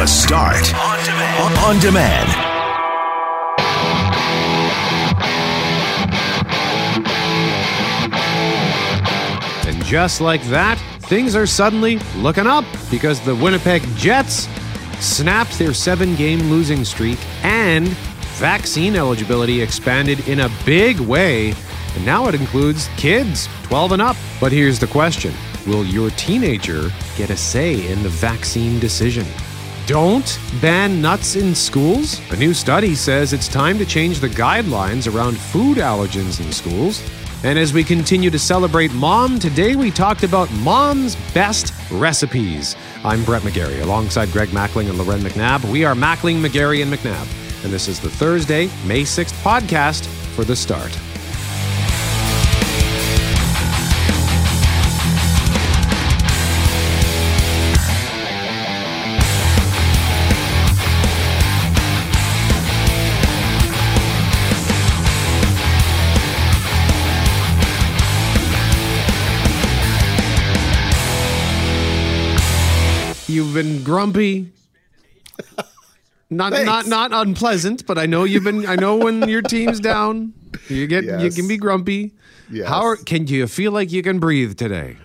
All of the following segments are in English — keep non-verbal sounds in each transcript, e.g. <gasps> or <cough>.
The Start on demand. On demand. And just like that, things are suddenly looking up because the Winnipeg Jets snapped their seven game losing streak and vaccine eligibility expanded in a big way. And now it includes kids 12 and up. But here's the question Will your teenager get a say in the vaccine decision? Don't ban nuts in schools? A new study says it's time to change the guidelines around food allergens in schools. And as we continue to celebrate mom, today we talked about mom's best recipes. I'm Brett McGarry alongside Greg Mackling and Loren McNabb. We are Mackling, McGarry, and McNabb. And this is the Thursday, May 6th podcast for The Start. Grumpy. <laughs> Not Thanks. not not unpleasant, but I know you've been I know when your team's down, you get you can be grumpy. Yes. How are, can you feel like you can breathe today?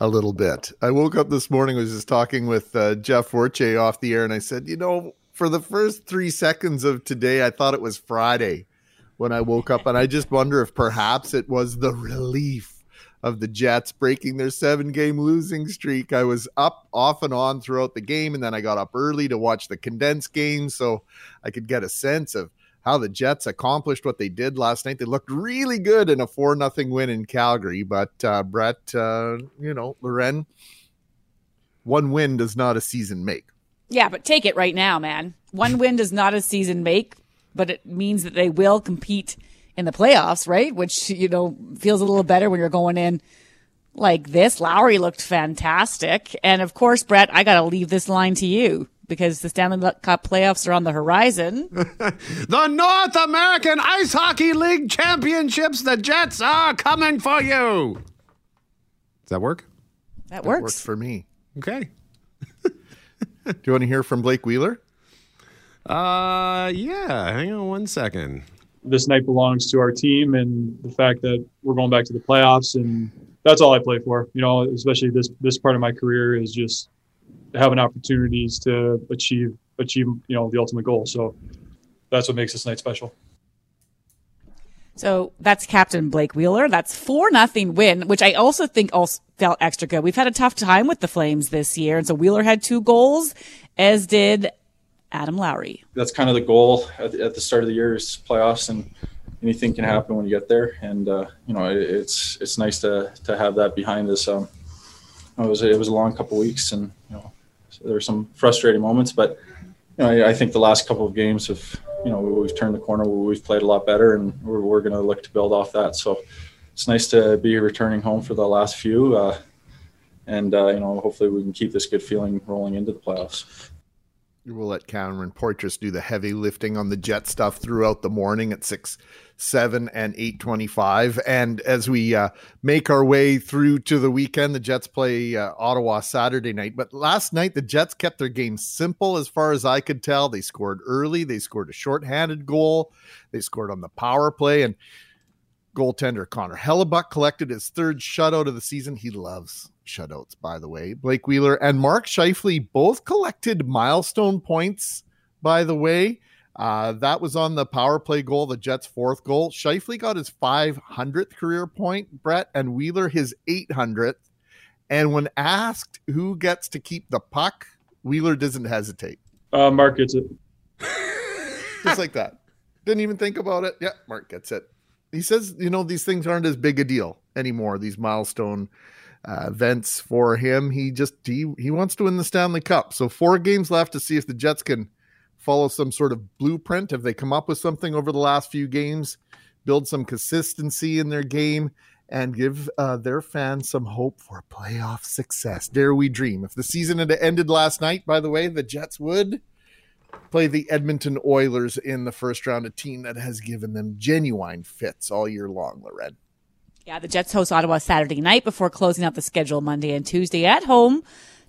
a little bit. I woke up this morning, was just talking with uh, Jeff Forche off the air, and I said, you know, for the first three seconds of today, I thought it was Friday when I woke up, and I just wonder if perhaps it was the relief of the Jets breaking their seven game losing streak. I was up off and on throughout the game, and then I got up early to watch the condensed game so I could get a sense of how the Jets accomplished what they did last night. They looked really good in a four nothing win in Calgary, but uh, Brett, uh, you know, Loren, one win does not a season make. Yeah, but take it right now, man. One win does not a season make, but it means that they will compete in the playoffs, right? Which, you know, feels a little better when you're going in like this. Lowry looked fantastic. And of course, Brett, I got to leave this line to you because the Stanley Cup playoffs are on the horizon. <laughs> The North American Ice Hockey League Championships, the Jets are coming for you. Does that work? That Works works. for me. Okay. <laughs> Do you want to hear from Blake Wheeler? Uh yeah, hang on one second. This night belongs to our team and the fact that we're going back to the playoffs and that's all I play for. You know, especially this this part of my career is just having opportunities to achieve achieve you know the ultimate goal. So that's what makes this night special. So that's Captain Blake Wheeler. That's four nothing win, which I also think also felt extra good. We've had a tough time with the Flames this year, and so Wheeler had two goals, as did Adam Lowry. that's kind of the goal at the, at the start of the year is playoffs and anything can happen when you get there. And uh, you know it, it's it's nice to to have that behind us. Um it was it was a long couple weeks and you know so there were some frustrating moments but you know I, I think the last couple of games have you know we've turned the corner. We've played a lot better and we're, we're going to look to build off that. So it's nice to be returning home for the last few uh, and uh, you know hopefully we can keep this good feeling rolling into the playoffs We'll let Cameron Portress do the heavy lifting on the jet stuff throughout the morning at six, seven, and eight twenty-five. And as we uh, make our way through to the weekend, the Jets play uh, Ottawa Saturday night. But last night, the Jets kept their game simple, as far as I could tell. They scored early. They scored a shorthanded goal. They scored on the power play, and goaltender Connor Hellebuyck collected his third shutout of the season. He loves shutouts, by the way. Blake Wheeler and Mark Scheifele both collected milestone points, by the way. Uh, that was on the power play goal, the Jets' fourth goal. Scheifele got his 500th career point, Brett, and Wheeler his 800th. And when asked who gets to keep the puck, Wheeler doesn't hesitate. Uh, Mark gets it. <laughs> Just like that. Didn't even think about it. Yeah, Mark gets it. He says, you know, these things aren't as big a deal anymore, these milestone uh, events for him. He just he he wants to win the Stanley Cup. So four games left to see if the Jets can follow some sort of blueprint. Have they come up with something over the last few games? Build some consistency in their game and give uh, their fans some hope for playoff success. Dare we dream? If the season had ended last night, by the way, the Jets would play the Edmonton Oilers in the first round, a team that has given them genuine fits all year long, Loren. Yeah, the Jets host Ottawa Saturday night before closing out the schedule Monday and Tuesday at home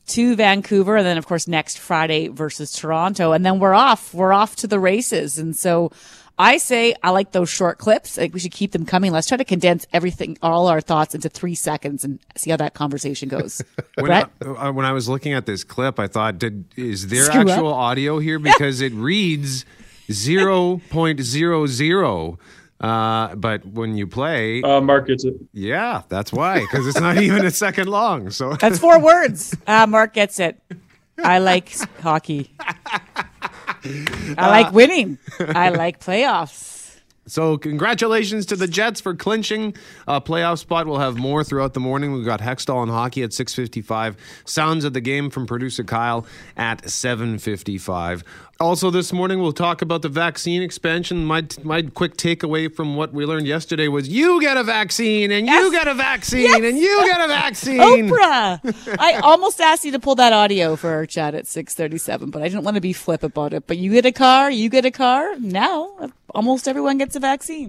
to Vancouver, and then of course next Friday versus Toronto, and then we're off. We're off to the races, and so I say I like those short clips. I think we should keep them coming. Let's try to condense everything, all our thoughts into three seconds, and see how that conversation goes. <laughs> When Brett? I, uh, when I was looking at this clip, I thought, did is there Screw up? actual audio here because it reads zero point zero zero. Uh, but when you play, Uh, Mark gets it. yeah, that's why because it's not <laughs> even a second long. So That's four words. Uh, Mark gets it. I like hockey. I like winning. I like playoffs. So, congratulations to the Jets for clinching a playoff spot. We'll have more throughout the morning. We've got Hextall and hockey at 6:55. Sounds of the game from producer Kyle at 7:55. Also, this morning we'll talk about the vaccine expansion. My my quick takeaway from what we learned yesterday was: you get a vaccine, and you get a vaccine, and you get a <laughs> vaccine. Oprah. I almost asked you to pull that audio for our chat at 637, but I didn't want to be flip about it. But you get a car, you get a car. Now, almost everyone gets a vaccine.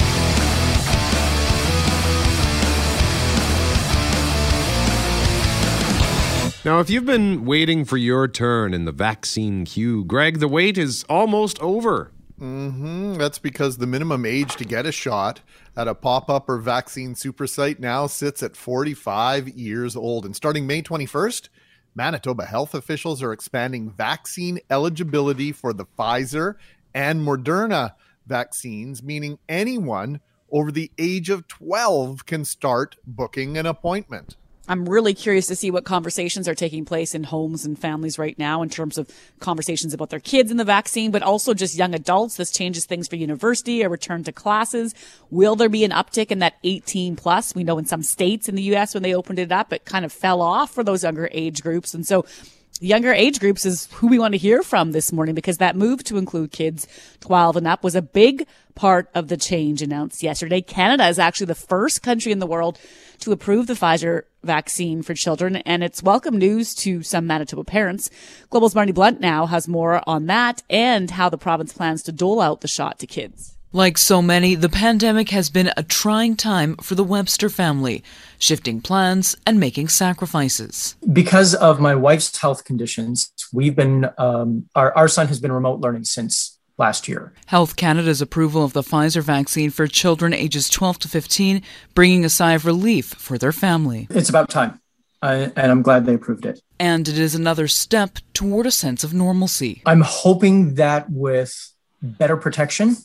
Now, if you've been waiting for your turn in the vaccine queue, Greg, the wait is almost over. Mm, That's because the minimum age to get a shot at a pop up or vaccine super site now sits at 45 years old. And starting May 21st, Manitoba health officials are expanding vaccine eligibility for the Pfizer and Moderna vaccines, meaning anyone over the age of 12 can start booking an appointment. I'm really curious to see what conversations are taking place in homes and families right now in terms of conversations about their kids and the vaccine, but also just young adults. This changes things for university, a return to classes. Will there be an uptick in that 18 plus? We know in some states in the US when they opened it up, it kind of fell off for those younger age groups. And so younger age groups is who we want to hear from this morning because that move to include kids 12 and up was a big part of the change announced yesterday. Canada is actually the first country in the world to approve the Pfizer vaccine for children, and it's welcome news to some Manitoba parents. Global's Marnie Blunt now has more on that and how the province plans to dole out the shot to kids. Like so many, the pandemic has been a trying time for the Webster family, shifting plans and making sacrifices. because of my wife's health conditions, we've been um, our our son has been remote learning since last year. Health Canada's approval of the Pfizer vaccine for children ages 12 to 15 bringing a sigh of relief for their family. It's about time, uh, and I'm glad they approved it. And it is another step toward a sense of normalcy. I'm hoping that with better protection,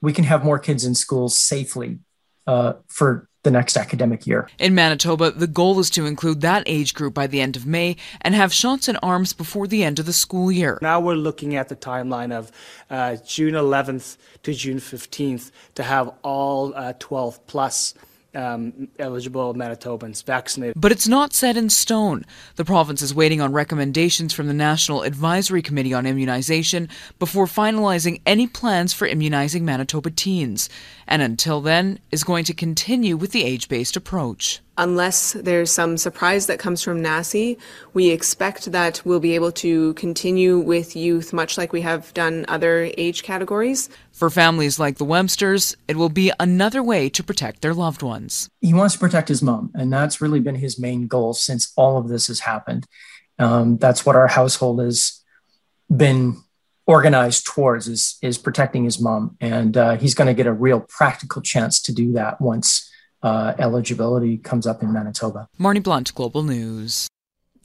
we can have more kids in schools safely uh, for the next academic year. In Manitoba, the goal is to include that age group by the end of May and have shots in arms before the end of the school year. Now we're looking at the timeline of uh, June 11th to June 15th to have all uh, 12 plus um, eligible Manitobans vaccinated. But it's not set in stone. The province is waiting on recommendations from the National Advisory Committee on Immunization before finalizing any plans for immunizing Manitoba teens. And until then, is going to continue with the age based approach. Unless there's some surprise that comes from NACI, we expect that we'll be able to continue with youth much like we have done other age categories. For families like the Websters, it will be another way to protect their loved ones. He wants to protect his mom, and that's really been his main goal since all of this has happened. Um, that's what our household has been organized towards is is protecting his mom, and uh, he's going to get a real practical chance to do that once uh, eligibility comes up in Manitoba. Marnie Blunt, Global News.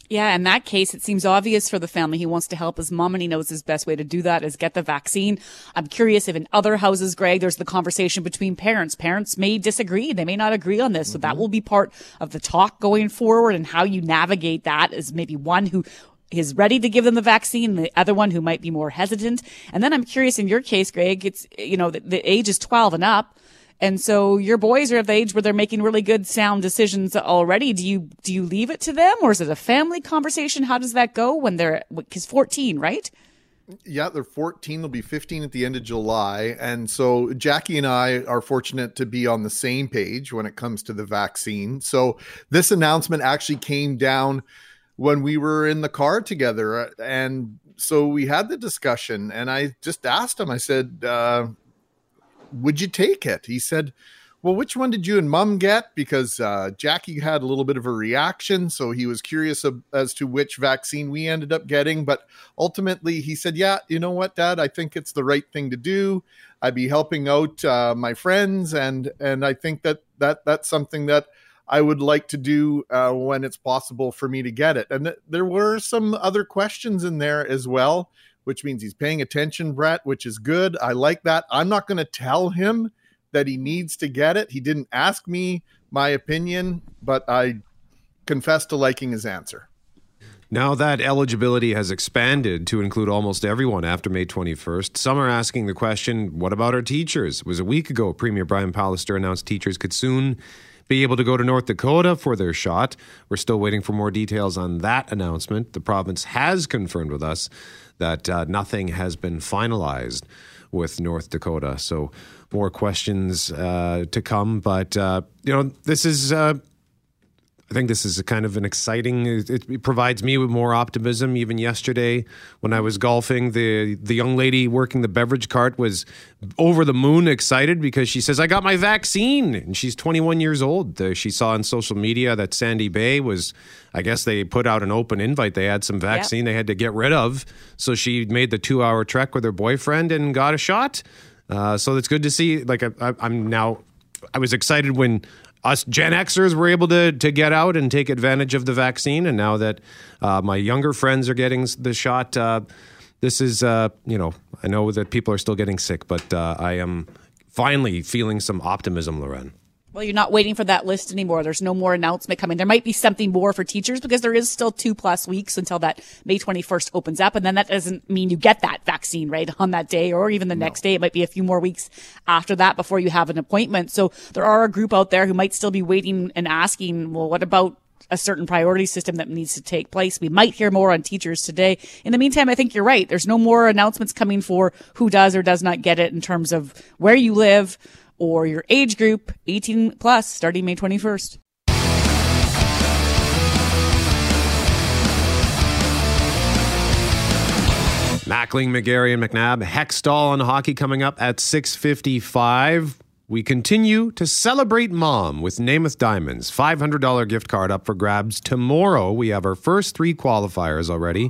Yeah, in that case, it seems obvious for the family. He wants to help his mom and he knows his best way to do that is get the vaccine. I'm curious if in other houses, Greg, there's the conversation between parents. Parents may disagree. They may not agree on this. So that will be part of the talk going forward and how you navigate that is maybe one who is ready to give them the vaccine the other one who might be more hesitant. And then I'm curious in your case, Greg, it's, you know, the, the age is 12 and up. And so your boys are of the age where they're making really good sound decisions already. Do you, do you leave it to them or is it a family conversation? How does that go when they're, cause 14, right? Yeah, they're 14. They'll be 15 at the end of July. And so Jackie and I are fortunate to be on the same page when it comes to the vaccine. So this announcement actually came down when we were in the car together. And so we had the discussion, and I just asked him, I said, uh, Would you take it? He said, well, which one did you and mom get? Because uh, Jackie had a little bit of a reaction. So he was curious as to which vaccine we ended up getting. But ultimately, he said, Yeah, you know what, Dad? I think it's the right thing to do. I'd be helping out uh, my friends. And, and I think that, that that's something that I would like to do uh, when it's possible for me to get it. And th- there were some other questions in there as well, which means he's paying attention, Brett, which is good. I like that. I'm not going to tell him that he needs to get it. He didn't ask me my opinion, but I confess to liking his answer. Now that eligibility has expanded to include almost everyone after May 21st, some are asking the question what about our teachers? It was a week ago Premier Brian Pallister announced teachers could soon be able to go to North Dakota for their shot. We're still waiting for more details on that announcement. The province has confirmed with us that uh, nothing has been finalized with North Dakota. So more questions uh, to come. But, uh, you know, this is uh, I think this is a kind of an exciting. It, it, provides me with more optimism. Even yesterday, when I was golfing, the the young lady working the beverage cart was over the moon excited because she says, "I got my vaccine," and she's 21 years old. Uh, she saw on social media that Sandy Bay was. I guess they put out an open invite. They had some vaccine yep. they had to get rid of, so she made the two hour trek with her boyfriend and got a shot. Uh, so it's good to see. Like I, I'm now I was excited when us Gen Xers were able to to get out and take advantage of the vaccine, and now that uh, my younger friends are getting the shot, uh, this is uh, you know I know that people are still getting sick, but uh, I am finally feeling some optimism, Loren. Well, you're not waiting for that list anymore. There's no more announcement coming. There might be something more for teachers because there is still two plus weeks until that May 21st opens up. And then that doesn't mean you get that vaccine right on that day or even the no. next day. It might be a few more weeks after that before you have an appointment. So there are a group out there who might still be waiting and asking, well, what about a certain priority system that needs to take place. We might hear more on teachers today. In the meantime, I think you're right. There's no more announcements coming for who does or does not get it in terms of where you live, or your age group 18 plus starting May 21st. Mackling, McGarry, and McNabb. Hextall on hockey coming up at 655. We continue to celebrate mom with Namath Diamonds. $500 gift card up for grabs tomorrow. We have our first three qualifiers already,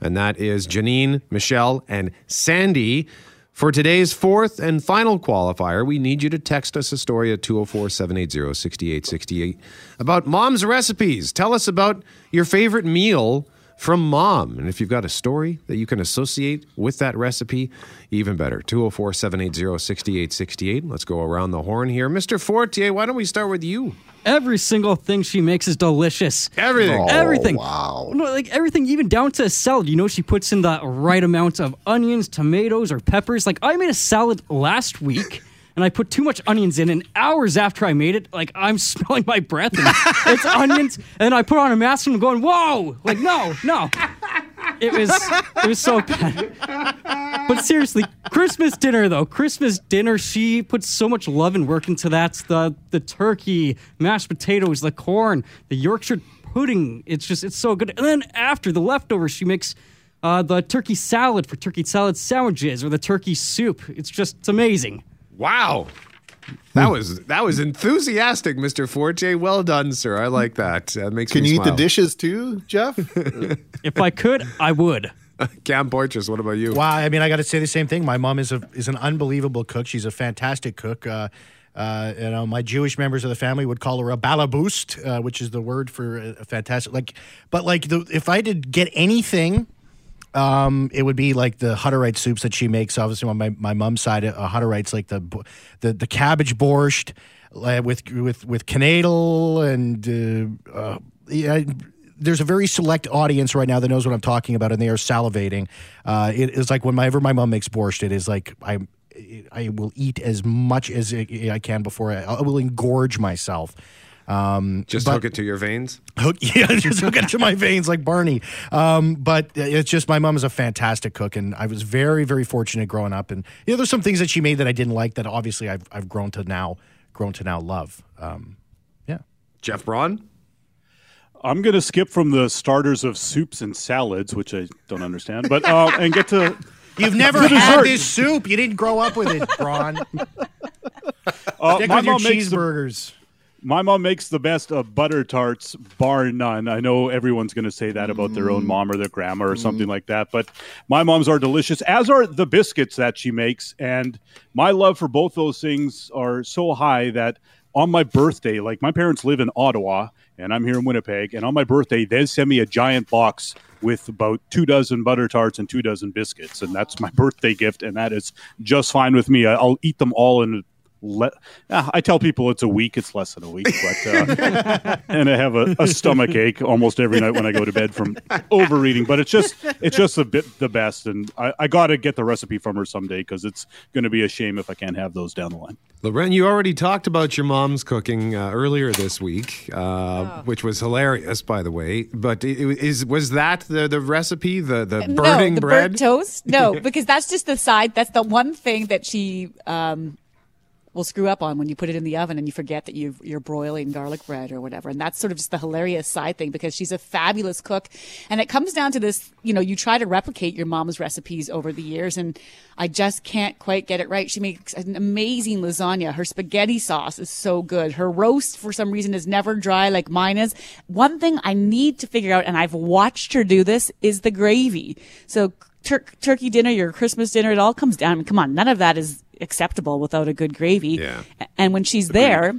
and that is Janine, Michelle, and Sandy. For today's fourth and final qualifier, we need you to text us a story at 204 780 6868 about mom's recipes. Tell us about your favorite meal from mom. And if you've got a story that you can associate with that recipe, even better. 204 780 6868. Let's go around the horn here. Mr. Fortier, why don't we start with you? Every single thing she makes is delicious. Everything. Oh, everything. Wow. No, like everything, even down to a salad. You know, she puts in the right amount of onions, tomatoes, or peppers. Like I made a salad last week. And I put too much onions in, and hours after I made it, like I'm <laughs> smelling my breath, and it's onions, and I put on a mask and I'm going, "Whoa!" Like no, no, it was it was so bad. But seriously, Christmas dinner though, Christmas dinner, she puts so much love and work into that. The the turkey, mashed potatoes, the corn, the Yorkshire pudding. It's just it's so good. And then after the leftovers, she makes. Uh, the turkey salad for turkey salad sandwiches or the turkey soup. It's just it's amazing. Wow. That was that was enthusiastic, Mr. Forte. Well done, sir. I like that. That makes Can me you smile. eat the dishes too, Jeff? <laughs> if I could, I would. <laughs> Cam Portress, what about you? Wow, I mean, I got to say the same thing. My mom is a is an unbelievable cook. She's a fantastic cook. Uh, uh, you know, my Jewish members of the family would call her a balaboost, uh, which is the word for a, a fantastic. Like, but like, the, if I did get anything um, it would be like the Hutterite soups that she makes. Obviously, on my, my mom's side, uh, Hutterites like the the the cabbage borscht uh, with with with Canadel and uh, uh, yeah. There's a very select audience right now that knows what I'm talking about, and they are salivating. Uh, it is like whenever my mom makes borscht, it is like I I will eat as much as I can before I, I will engorge myself. Um, just but, hook it to your veins. Hook, <laughs> yeah, just hook it to my veins like Barney. Um, but it's just my mom is a fantastic cook, and I was very, very fortunate growing up. And you know, there's some things that she made that I didn't like that obviously I've I've grown to now grown to now love. Um, yeah, Jeff Braun. I'm going to skip from the starters of soups and salads, which I don't understand, but uh, <laughs> and get to. You've never had this soup. You didn't grow up with it, Braun. Uh, Stick my with your mom makes the- cheeseburgers. My mom makes the best of butter tarts, bar none. I know everyone's going to say that about their own mm. mom or their grandma or something mm. like that, but my mom's are delicious, as are the biscuits that she makes. And my love for both those things are so high that on my birthday, like my parents live in Ottawa and I'm here in Winnipeg, and on my birthday, they send me a giant box with about two dozen butter tarts and two dozen biscuits, and that's my birthday gift, and that is just fine with me. I'll eat them all in. Le- Ah, I tell people it's a week. It's less than a week, but uh, <laughs> and I have a, a stomach ache almost every night when I go to bed from overeating. But it's just it's just a bit the best, and I, I got to get the recipe from her someday because it's going to be a shame if I can't have those down the line. Loren, you already talked about your mom's cooking uh, earlier this week, uh, which was hilarious, by the way. But i- i- is was that the, the recipe, the the burning no, the bread? burnt toast. No, <laughs> because that's just the side. That's the one thing that she um, will screw up on when you put it in the oven and you forget that you you're broiling garlic bread or whatever. And that's sort of just the hilarious side thing because she's a fabulous cook. And it comes down to this. You know, you try to replicate your mom's recipes over the years, and I just can't quite get it right. She makes an amazing lasagna. Her spaghetti sauce is so good. Her roast, for some reason, is never dry like mine is. One thing I need to figure out, and I've watched her do this, is the gravy. So tur- turkey dinner, your Christmas dinner, it all comes down. I mean, come on, none of that is acceptable without a good gravy. Yeah. And when she's there,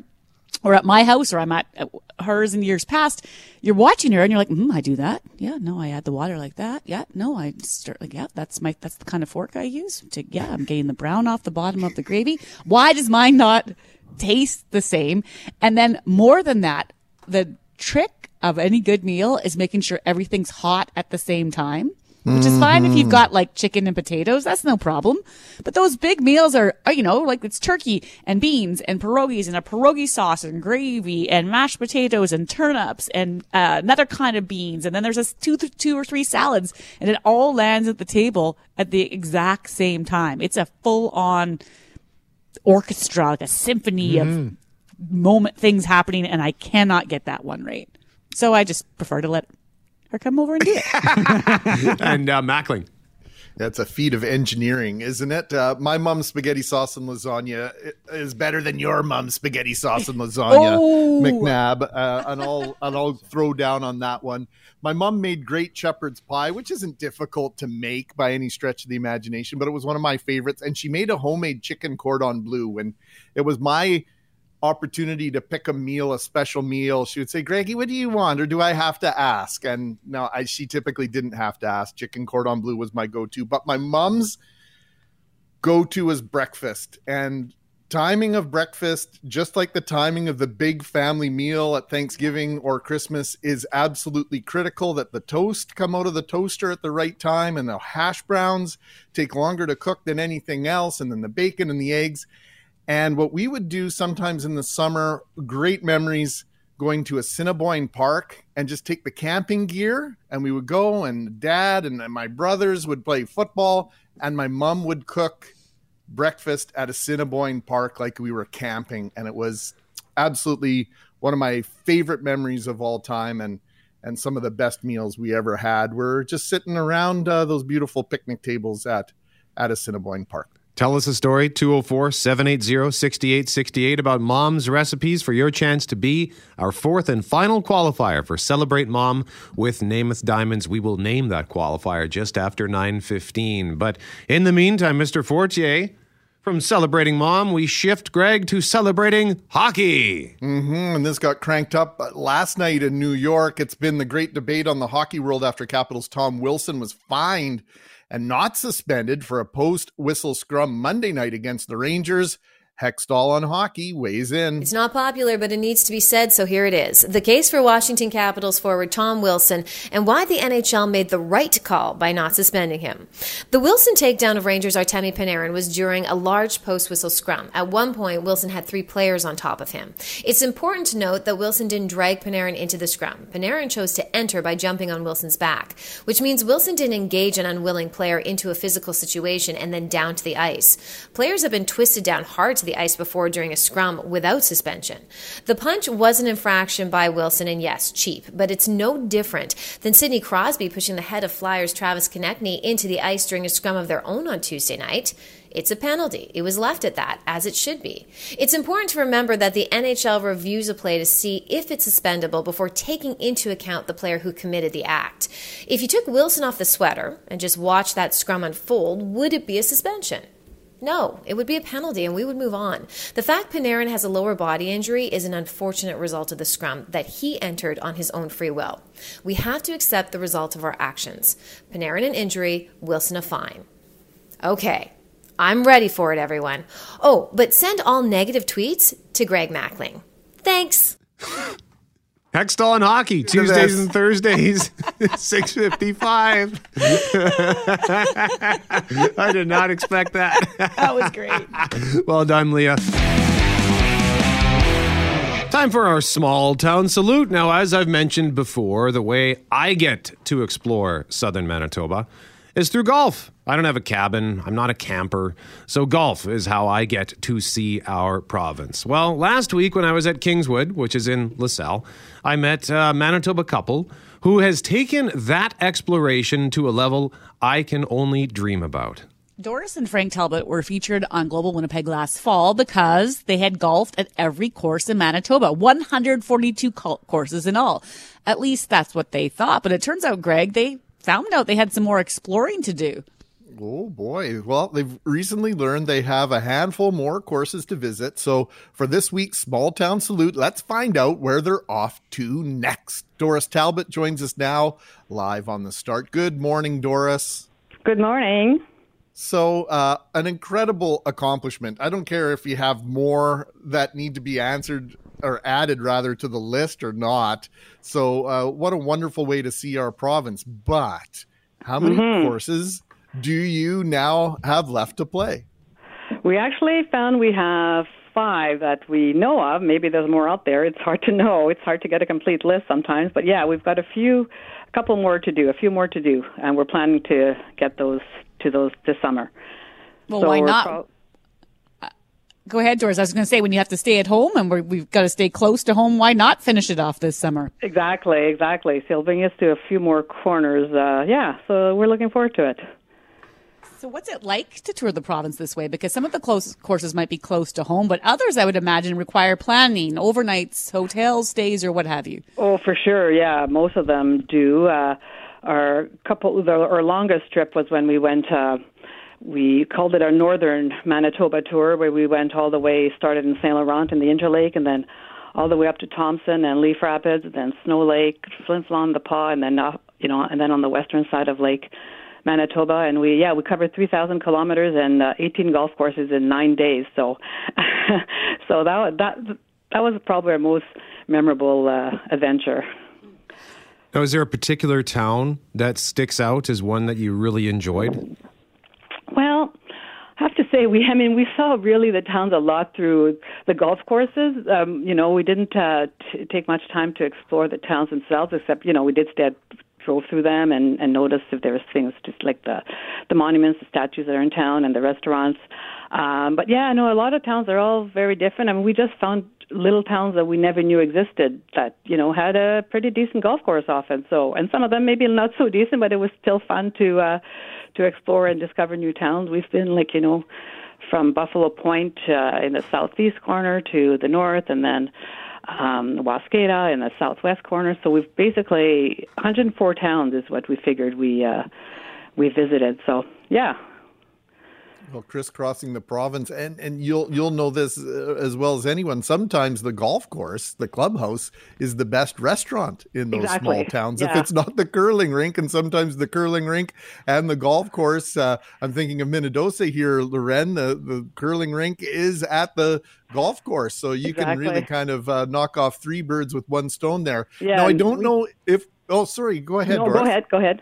or at my house, or I'm at at hers in years past, you're watching her and you're like, mm, I do that. Yeah, no, I add the water like that. Yeah, no, I start like, yeah, that's my, that's the kind of fork I use to, yeah, I'm getting the brown off the bottom of the gravy. Why does mine not taste the same? And then more than that, the trick of any good meal is making sure everything's hot at the same time which is fine if you've mm-hmm. got like chicken and potatoes. That's no problem. But those big meals are, are, you know, like it's turkey and beans and pierogies and a pierogi sauce and gravy and mashed potatoes and turnips and uh, another kind of beans. And then there's a two, two or three salads and it all lands at the table at the exact same time. It's a full on orchestra, like a symphony of mm-hmm. moment things happening. And I cannot get that one right. So I just prefer to let her come over and do it. <laughs> and uh, Mackling. That's a feat of engineering, isn't it? Uh, my mom's spaghetti sauce and lasagna is better than your mom's spaghetti sauce and lasagna, Oh. McNabb. Uh, and I'll and I'll throw down on that one. My mom made great shepherd's pie, which isn't difficult to make by any stretch of the imagination, but it was one of my favorites. And she made a homemade chicken cordon bleu, and it was my opportunity to pick a meal, a special meal. She would say, "Greggy, what do you want?" or "Do I have to ask?" And no, I, she typically didn't have to ask. Chicken cordon bleu was my go-to, but my mom's go-to was breakfast and timing of breakfast just like the timing of the big family meal at thanksgiving or christmas is absolutely critical that the toast come out of the toaster at the right time and the hash browns take longer to cook than anything else and then the bacon and the eggs and what we would do sometimes in the summer, great memories going to Assiniboine Park and just take the camping gear and we would go and dad and my brothers would play football and my mom would cook breakfast at Assiniboine Park like we were camping and it was absolutely one of my favorite memories of all time and and some of the best meals we ever had were just sitting around uh, those beautiful picnic tables at at Assiniboine Park. Tell us a story, 204 780 6868, about mom's recipes for your chance to be our fourth and final qualifier for Celebrate Mom with Namath Diamonds. We will name that qualifier just after 9.15. But in the meantime, Mr. Fortier, from Celebrating Mom, we shift Greg to celebrating hockey. hmm And this got cranked up uh, last night in New York. It's been the great debate on the hockey world after Capitals Tom Wilson was fined and not suspended for a post whistle scrum Monday night against the Rangers. Hextall on hockey weighs in. It's not popular, but it needs to be said, so here it is. The case for Washington Capitals forward Tom Wilson and why the NHL made the right call by not suspending him. The Wilson takedown of Rangers Artemi Panarin was during a large post whistle scrum. At one point, Wilson had three players on top of him. It's important to note that Wilson didn't drag Panarin into the scrum. Panarin chose to enter by jumping on Wilson's back, which means Wilson didn't engage an unwilling player into a physical situation and then down to the ice. Players have been twisted down hard to the ice before during a scrum without suspension. The punch was an infraction by Wilson, and yes, cheap, but it's no different than Sidney Crosby pushing the head of Flyers Travis Konecny into the ice during a scrum of their own on Tuesday night. It's a penalty. It was left at that, as it should be. It's important to remember that the NHL reviews a play to see if it's suspendable before taking into account the player who committed the act. If you took Wilson off the sweater and just watched that scrum unfold, would it be a suspension? No, it would be a penalty and we would move on. The fact Panarin has a lower body injury is an unfortunate result of the scrum that he entered on his own free will. We have to accept the result of our actions. Panarin an injury, Wilson a fine. Okay, I'm ready for it, everyone. Oh, but send all negative tweets to Greg Mackling. Thanks. <laughs> Hextall and hockey Tuesdays and Thursdays, <laughs> six fifty-five. <laughs> I did not expect that. That was great. <laughs> well done, Leah. Time for our small town salute. Now, as I've mentioned before, the way I get to explore southern Manitoba is through golf. I don't have a cabin, I'm not a camper, so golf is how I get to see our province. Well, last week when I was at Kingswood, which is in LaSalle, I met a Manitoba couple who has taken that exploration to a level I can only dream about. Doris and Frank Talbot were featured on Global Winnipeg last fall because they had golfed at every course in Manitoba, 142 courses in all. At least that's what they thought. But it turns out, Greg, they found out they had some more exploring to do. Oh boy. Well, they've recently learned they have a handful more courses to visit. So for this week's Small Town Salute, let's find out where they're off to next. Doris Talbot joins us now live on the start. Good morning, Doris. Good morning. So, uh, an incredible accomplishment. I don't care if you have more that need to be answered or added rather to the list or not. So, uh, what a wonderful way to see our province. But how many Mhm. courses do you now have left to play? We actually found we have five that we know of. Maybe there's more out there. It's hard to know. It's hard to get a complete list sometimes. But yeah, we've got a few, a couple more to do, a few more to do, and we're planning to get those to those this summer. Well, So why not? pro- Go ahead, Doris. I was going to say, when you have to stay at home and we're, we've got to stay close to home, why not finish it off this summer? exactly, exactly. So it'll bring us to a few more corners. Uh, yeah, so we're looking forward to it. So, what's it like to tour the province this way? Because some of the close courses might be close to home, but others, I would imagine, require planning, overnights, hotel stays, or what have you. Oh, for sure. Yeah, most of them do. Uh, our couple, our longest trip was when we went. Uh, we called it our Northern Manitoba tour, where we went all the way, started in Saint Laurent in the Interlake, and then all the way up to Thompson and Leaf Rapids, and then Snow Lake, Flin Flon, the Pas, and then uh, you know, and then on the western side of Lake Manitoba, and we yeah we covered 3,000 kilometers and uh, 18 golf courses in nine days. So, <laughs> so that that that was probably our most memorable uh, adventure. Now, is there a particular town that sticks out as one that you really enjoyed? Well, I have to say we I mean we saw really the towns a lot through the golf courses. Um, you know, we didn't uh, t- take much time to explore the towns themselves, except you know we did stay at, drove through them and and noticed if there was things just like the the monuments, the statues that are in town, and the restaurants. Um, but yeah, I know a lot of towns are all very different. I mean, we just found little towns that we never knew existed that you know had a pretty decent golf course often. So, and some of them maybe not so decent, but it was still fun to uh, to explore and discover new towns. We've been like you know from Buffalo Point uh, in the southeast corner to the north, and then um, Waskada in the southwest corner. So we've basically 104 towns is what we figured we uh, we visited. So yeah, Well, crisscrossing the province, and and you'll you'll know this uh, as well as anyone. Sometimes the golf course, the clubhouse, is the best restaurant in those Exactly. small towns. If it's not the curling rink, and sometimes the curling rink and the golf course. Uh, I'm thinking of Minnedosa here, Loren. The the curling rink is at the golf course, so you can really kind of uh, knock off three birds with one stone there. Yeah, now I don't we- know if. Oh, sorry. Go ahead. no, Doris. go ahead, go ahead.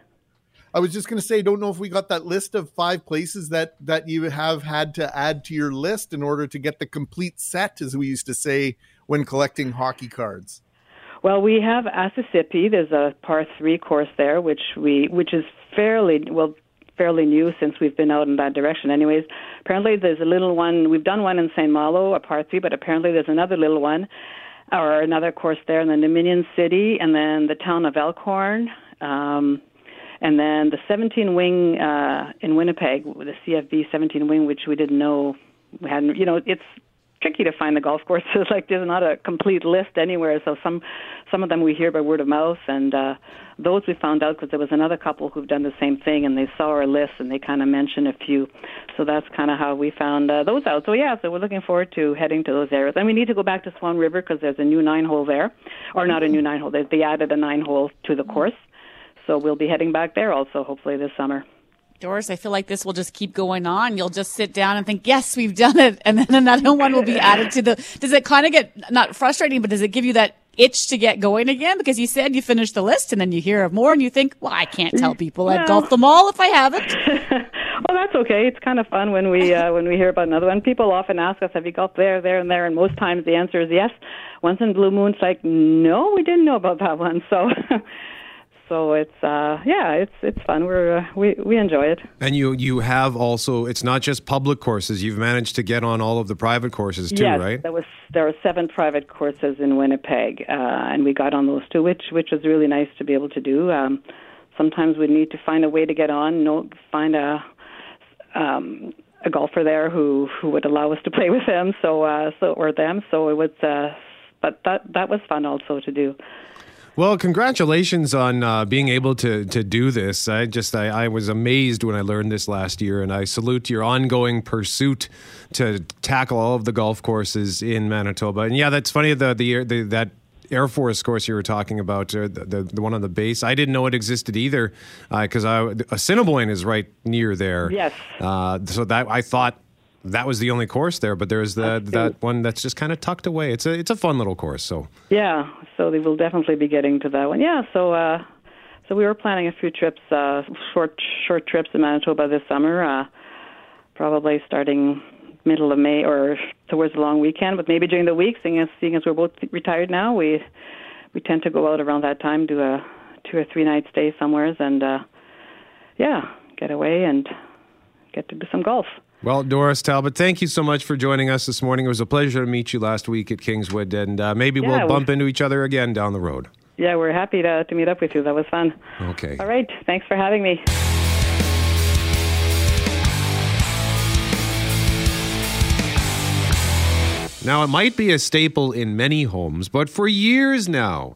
I was just going to say, don't know if we got that list of five places that that you have had to add to your list in order to get the complete set, as we used to say when collecting hockey cards. Well, we have Asessippi. There's a par three course there, which we which is fairly well fairly new since we've been out in that direction. Anyways, apparently there's a little one. We've done one in St. Malo, a par three, but apparently there's another little one or another course there in the Dominion City, and then the town of Elkhorn. Um, and then the 17 wing uh, in Winnipeg, the CFB 17 wing, which we didn't know we hadn't. You know, it's tricky to find the golf courses. <laughs> like there's not a complete list anywhere. So some some of them we hear by word of mouth, and uh, those we found out because there was another couple who've done the same thing, and they saw our list and they kind of mentioned a few. So that's kind of how we found uh, those out. So yeah, so we're looking forward to heading to those areas, and we need to go back to Swan River because there's a new nine hole there, or not a new nine hole. They, they added a nine hole to the course. So we'll be heading back there also, hopefully this summer. Doris, I feel like this will just keep going on. You'll just sit down and think, yes, we've done it. And then <laughs> another one will be added to the. Does it kind of get not frustrating, but does it give you that itch to get going again? Because you said you finished the list and then you hear of more and you think, well, I can't tell people I've golfed them all if I haven't. <laughs> well, that's okay. It's kind of fun when we uh, when we hear about another one. People often ask us, "Have you golfed there, there, and there?" And most times the answer is yes. Once in Blue Moon, it's like, no, we didn't know about that one. So <laughs> so it's uh, yeah, it's it's fun. We're uh, we we enjoy it. And you you have also it's not just public courses. You've managed to get on all of the private courses too, yes, right? There was there are seven private courses in Winnipeg, uh, and we got on those too, which which was really nice to be able to do. Um, sometimes we need to find a way to get on, no, find a um, a golfer there who who would allow us to play with them, so uh, so or them. So it was, uh, but that that was fun also to do. Well, congratulations on uh, being able to to do this. I just I, I, was amazed when I learned this last year, and I salute your ongoing pursuit to tackle all of the golf courses in Manitoba. And yeah, that's funny. The the, the that Air Force course you were talking about, uh, the, the, the one on the base. I didn't know it existed either because uh, Assiniboine is right near there. Yes. Uh, so that I thought that was the only course there, but there's the, that one that's just kind of tucked away. It's a it's a fun little course. So yeah, so they will definitely be getting to that one. Yeah, so uh, so we were planning a few trips, uh, short short trips in Manitoba this summer, uh, probably starting middle of May or towards the long weekend, but maybe during the week. Seeing as seeing as we're both retired now, we we tend to go out around that time, do a two or three night stay somewheres, and uh, yeah, get away and get to do some golf. Well, Doris Talbot, thank you so much for joining us this morning. It was a pleasure to meet you last week at Kingswood, and uh, maybe yeah, we'll bump into each other again down the road. Yeah, we're happy to, to meet up with you. That was fun. Okay. All right. Thanks for having me. Now, it might be a staple in many homes, but for years now,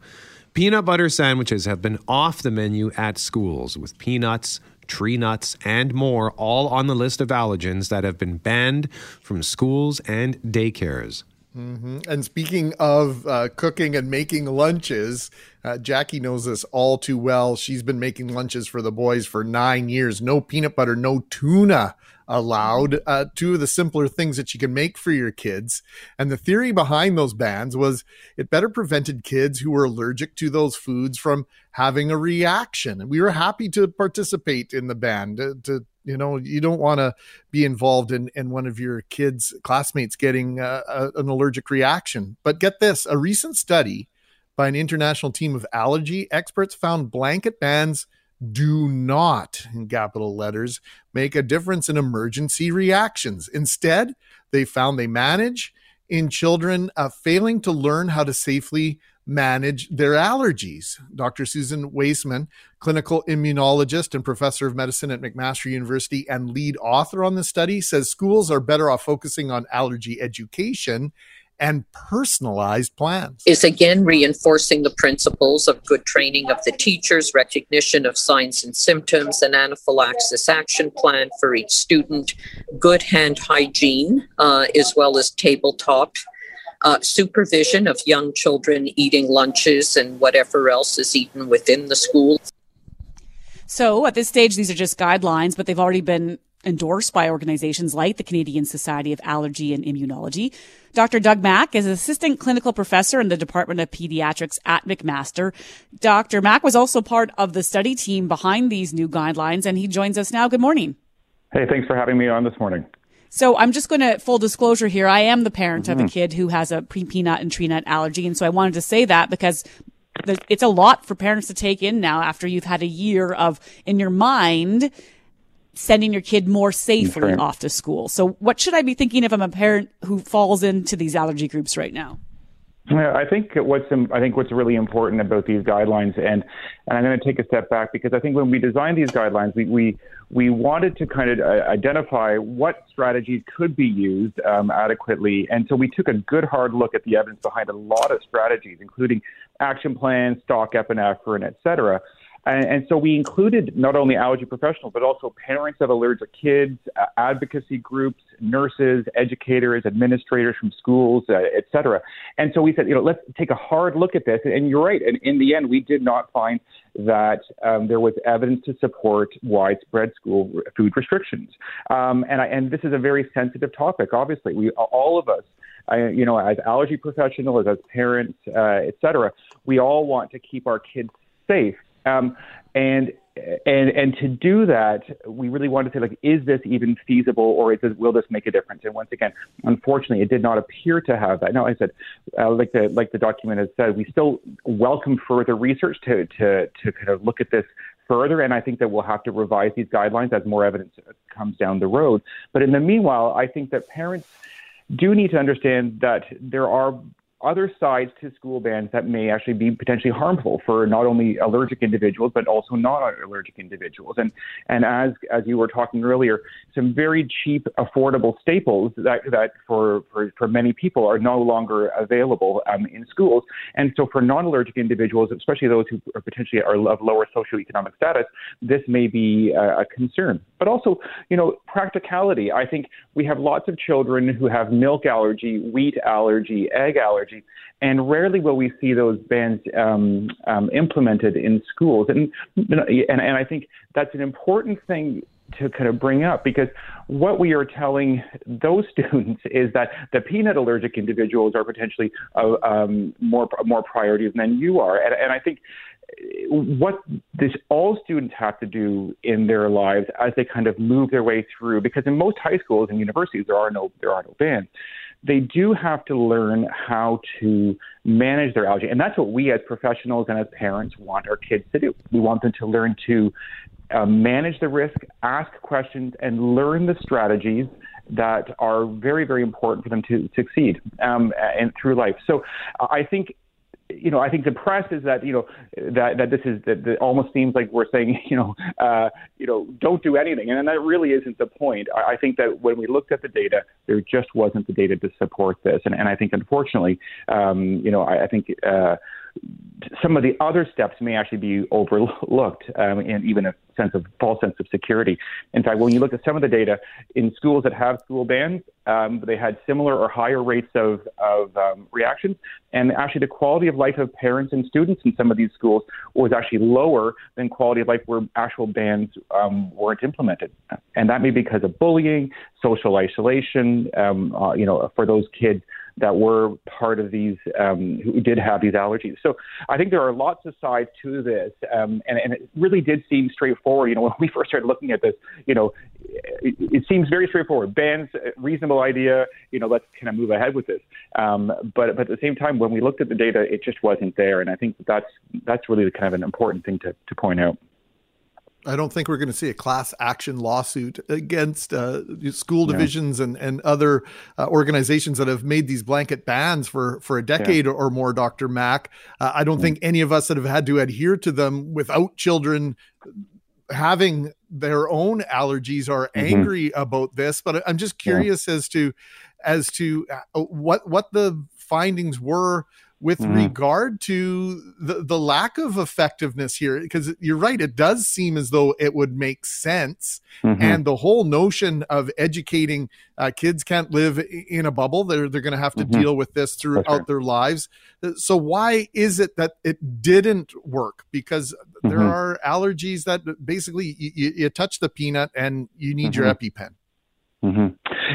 peanut butter sandwiches have been off the menu at schools with peanuts, tree nuts, and more, all on the list of allergens that have been banned from schools and daycares. Mm-hmm. And speaking of uh, cooking and making lunches, uh, Jackie knows this all too well. She's been making lunches for the boys for nine years. No peanut butter, no tuna allowed. Uh, two of the simpler things that you can make for your kids. And the theory behind those bans was it better prevented kids who were allergic to those foods from having a reaction. We were happy to participate in the ban to, to you know you don't want to be involved in in one of your kids classmates getting uh, a, an allergic reaction but get this a recent study by an international team of allergy experts found blanket bans do not, in capital letters, make a difference in emergency reactions. Instead, they found they manage in children uh, failing to learn how to safely manage their allergies. Dr. Susan Waserman, clinical immunologist and professor of medicine at McMaster University and lead author on the study, says schools are better off focusing on allergy education and personalized plans. Is again reinforcing the principles of good training of the teachers, recognition of signs and symptoms, an anaphylaxis action plan for each student, good hand hygiene, uh, as well as tabletop. Uh, supervision of young children eating lunches and whatever else is eaten within the school. So at this stage, these are just guidelines, but they've already been endorsed by organizations like the Canadian Society of Allergy and Immunology. Dr. Doug Mack is assistant clinical professor in the Department of Pediatrics at McMaster. Dr. Mack was also part of the study team behind these new guidelines, and he joins us now. Good morning. Hey, thanks for having me on this morning. So I'm just going to full disclosure here. I am the parent mm-hmm. of a mm-hmm. kid who has a pre peanut and tree nut allergy, and so I wanted to say that because it's a lot for parents to take in now after you've had a year of in your mind sending your kid more safely Right. off to school. So what should I be thinking if I'm a parent who falls into these allergy groups right now? Yeah, I think what's I think what's really important about these guidelines, and and I'm going to take a step back because I think when we designed these guidelines, we we, we wanted to kind of uh, identify what strategies could be used um, adequately, and so we took a good hard look at the evidence behind a lot of strategies, including action plans, stock epinephrine, et cetera. And, and so we included not only allergy professionals, but also parents of allergic kids, uh, advocacy groups, nurses, educators, administrators from schools, uh, et cetera. And so we said, you know, let's take a hard look at this. And you're right. And in the end, we did not find that um, there was evidence to support widespread school food restrictions. Um, and, I, and this is a very sensitive topic. Obviously, we all of us I, you know, as allergy professionals, as parents, uh, et cetera, we all want to keep our kids safe. Um, and and and to do that, we really want to say like, is this even feasible, or is this, will this make a difference? And once again, unfortunately, it did not appear to have that. Now, I said, uh, like the like the document has said, we still welcome further research to to to kind of look at this further, and I think that we'll have to revise these guidelines as more evidence comes down the road. But in the meanwhile, I think that parents do need to understand that there are other sides to school bans that may actually be potentially harmful for not only allergic individuals but also non-allergic individuals. And and as as you were talking earlier, some very cheap, affordable staples that that for for, for many people are no longer available um, in schools. And so for non-allergic individuals, especially those who are potentially are of lower socioeconomic status, this may be a, a concern. But also, you know, practicality. I think we have lots of children who have milk allergy, wheat allergy, egg allergy, and rarely will we see those bans um, um, implemented in schools. And, and and I think that's an important thing to kind of bring up because what we are telling those <laughs> students is that the peanut allergic individuals are potentially uh, um, more more priorities than you are, and, and I think what this all students have to do in their lives as they kind of move their way through because in most high schools and universities there are no there are no bans they do have to learn how to manage their allergy and that's what we as professionals and as parents want our kids to do. We want them to learn to uh, manage the risk ask questions and learn the strategies that are very very important for them to succeed um, and through life. So i think you know, I think the press is that you know that that this is that, that almost seems like we're saying <laughs> you know uh, you know don't do anything, and that really isn't the point. I, I think that when we looked at the data, there just wasn't the data to support this, and and I think unfortunately, um, you know, I, I think. Uh, some of the other steps may actually be overlooked um, in even a sense of false sense of security. In fact, when you look at some of the data in schools that have school bans, um, they had similar or higher rates of, of um, reactions. And actually, the quality of life of parents and students in some of these schools was actually lower than quality of life where actual bans um, weren't implemented. And that may be because of bullying, social isolation, um, uh, you know, for those kids that were part of these um, who did have these allergies. So I think there are lots of sides to this, um, and, and, it really did seem straightforward. You know, <laughs> when we first started looking at this, you know, it, it seems very straightforward. Bans, reasonable idea. You know, let's kind of move ahead with this. Um, but but at the same time, when we looked at the data, it just wasn't there, and I think that's that's really kind of an important thing to to point out. I don't think we're going to see a class action lawsuit against uh, school divisions yeah. and, and other uh, organizations that have made these blanket bans for, for a decade yeah. or more, Dr. Mack. Uh, I don't yeah. think any of us that have had to adhere to them without children having their own allergies are mm-hmm. angry about this. But I'm just curious as to as to uh, what what the findings were with mm-hmm. regard to the, the lack of effectiveness here because you're right it does seem as though it would make sense mm-hmm. and the whole notion of educating uh, kids can't live in a bubble they're, they're going to have to mm-hmm. deal with this throughout right. their lives so why is it that it didn't work because there are allergies that basically you, you, touch the peanut and you need your epipen Mm-hmm.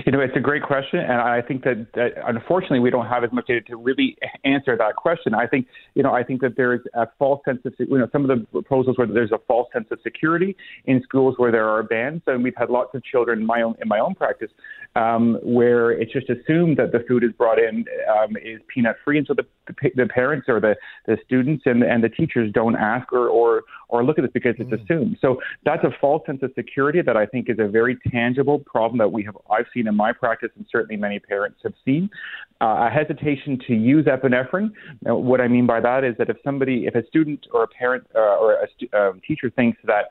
You know, it's a great question, and I think that, that, unfortunately we don't have as much data to really <laughs> answer that question. I think, you know, I think that there is a false sense of, you know, some of the proposals where there's a false sense of security in schools where there are bans, and we've had lots of children in my own in my own practice um, where it's just assumed that the food is brought in um, is peanut free, and so the, the, parents or the, the students and, and the teachers don't ask or, or or look at this because it's assumed. So that's a false sense of security that I think is a very tangible problem that we have I've seen in my practice and certainly many parents have seen. Uh, a hesitation to use epinephrine. Now, what I mean by that is that if somebody, if a student or a parent uh, or a stu- uh, teacher thinks that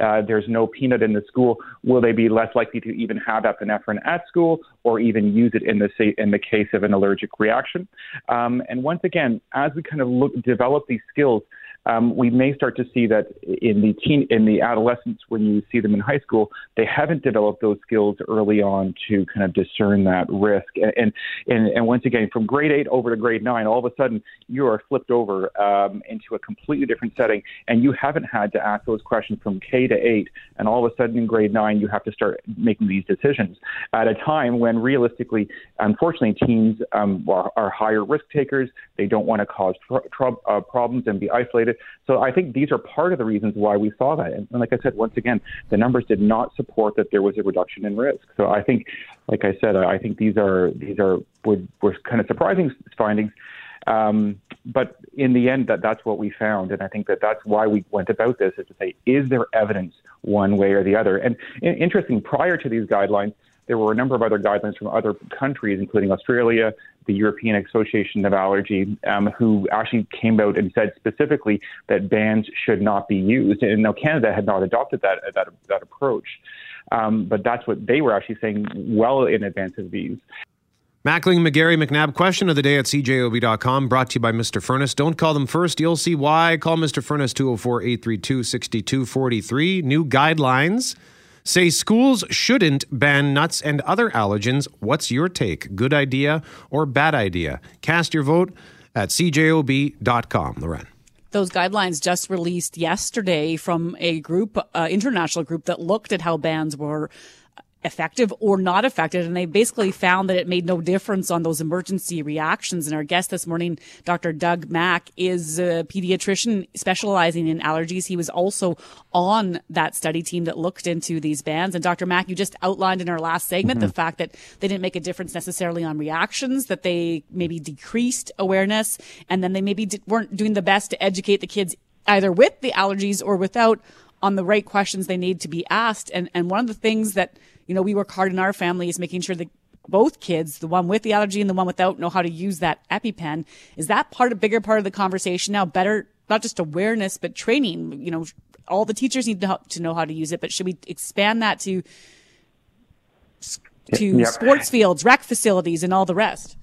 uh, there's no peanut in the school, will they be less likely to even have epinephrine at school or even use it in the in the case of an allergic reaction? Um, and once again, as we kind of look develop these skills, um, we may start to see that in the teen, in the adolescents, when you see them in high school, they haven't developed those skills early on to kind of discern that risk. And and and once again, from grade eight over to grade nine, all of a sudden you are flipped over um, into a completely different setting, and you haven't had to ask those questions from K to eight, and all of a sudden in grade nine you have to start making these decisions at a time when realistically, unfortunately, teens um, are, are, higher risk takers. They don't want to cause tr- tr- uh, problems and be isolated so I think these are part of the reasons why we saw that. And, and like I said, once again, the numbers did not support that there was a reduction in risk. So I think, like I said, I think these are these are were, were kind of surprising findings. Um, but in the end, that that's what we found, and I think that that's why we went about this is to say, is there evidence one way or the other? And interesting, prior to these guidelines, there were a number of other guidelines from other countries, including Australia, the European Association of Allergy, um, who actually came out and said specifically that bans should not be used. And now Canada had not adopted that that, that approach, um, but that's what they were actually saying well in advance of these. Mackling, McGarry, McNabb, question of the day at cjob.com, brought to you by Mr. Furnace. Don't call them first, you'll see why. Call Mr. Furnace 204 832 6243. New guidelines say schools shouldn't ban nuts and other allergens. What's your take? Good idea or bad idea? Cast your vote at cjob.com. Loren those guidelines just released yesterday from a group, uh, international group that looked at how bans were effective or not effective. And they basically found that it made no difference on those emergency reactions. And our guest this morning, Dr. Doug Mack, is a pediatrician specializing in allergies. He was also on that study team that looked into these bans. And Dr. Mack, you just outlined in our last segment mm-hmm. the fact that they didn't make a difference necessarily on reactions, that they maybe decreased awareness, and then they maybe weren't doing the best to educate the kids either with the allergies or without on the right questions they need to be asked. And, and one of the things that you know, we work hard in our families making sure that both kids, the one with the allergy and the one without, know how to use that EpiPen. Is that part, a bigger part of the conversation now? Better, not just awareness, but training. You know, all the teachers need to know how to use it, but should we expand that to to yep. sports fields, rec facilities, and all the rest?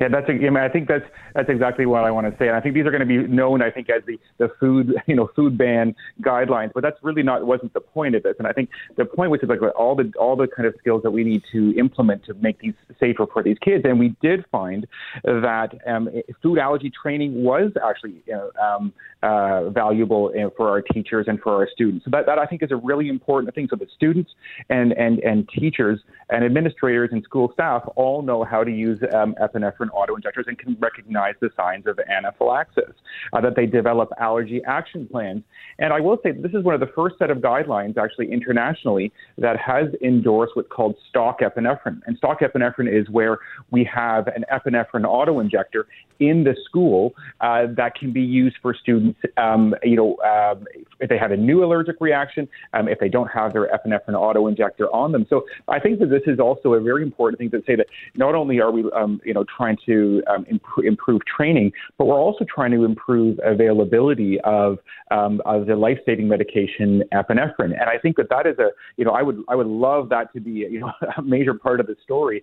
Yeah, that's. I, mean, I think that's that's exactly what I want to say, and I think these are going to be known, I think, as the the food <laughs> you know food ban guidelines. But that's really not wasn't the point of this. And I think the point was like all the all the kind of skills that we need to implement to make these safer for these kids. And we did find that um, food allergy training was actually you know, um, uh, valuable for our teachers and for our students. So that, that I think is a really important thing. So the students and and and teachers and administrators and school staff all know how to use um, epinephrine different auto injectors and can recognize the signs of anaphylaxis, uh, that they develop allergy action plans. And I will say this is one of the first set of guidelines actually internationally that has endorsed what's called stock epinephrine. And stock epinephrine is where we have an epinephrine auto injector in the school uh, that can be used for students, um, you know, um, if they have a new allergic reaction, um, if they don't have their epinephrine auto injector on them. So I think that this is also a very important thing to say that not only are we, um, you know, trying to um, imp- improve training, but we're also trying to improve availability of, um, of the life-saving medication epinephrine. And I think that that is a, you know, I would I would love that to be, you know, <laughs> a major part of the story,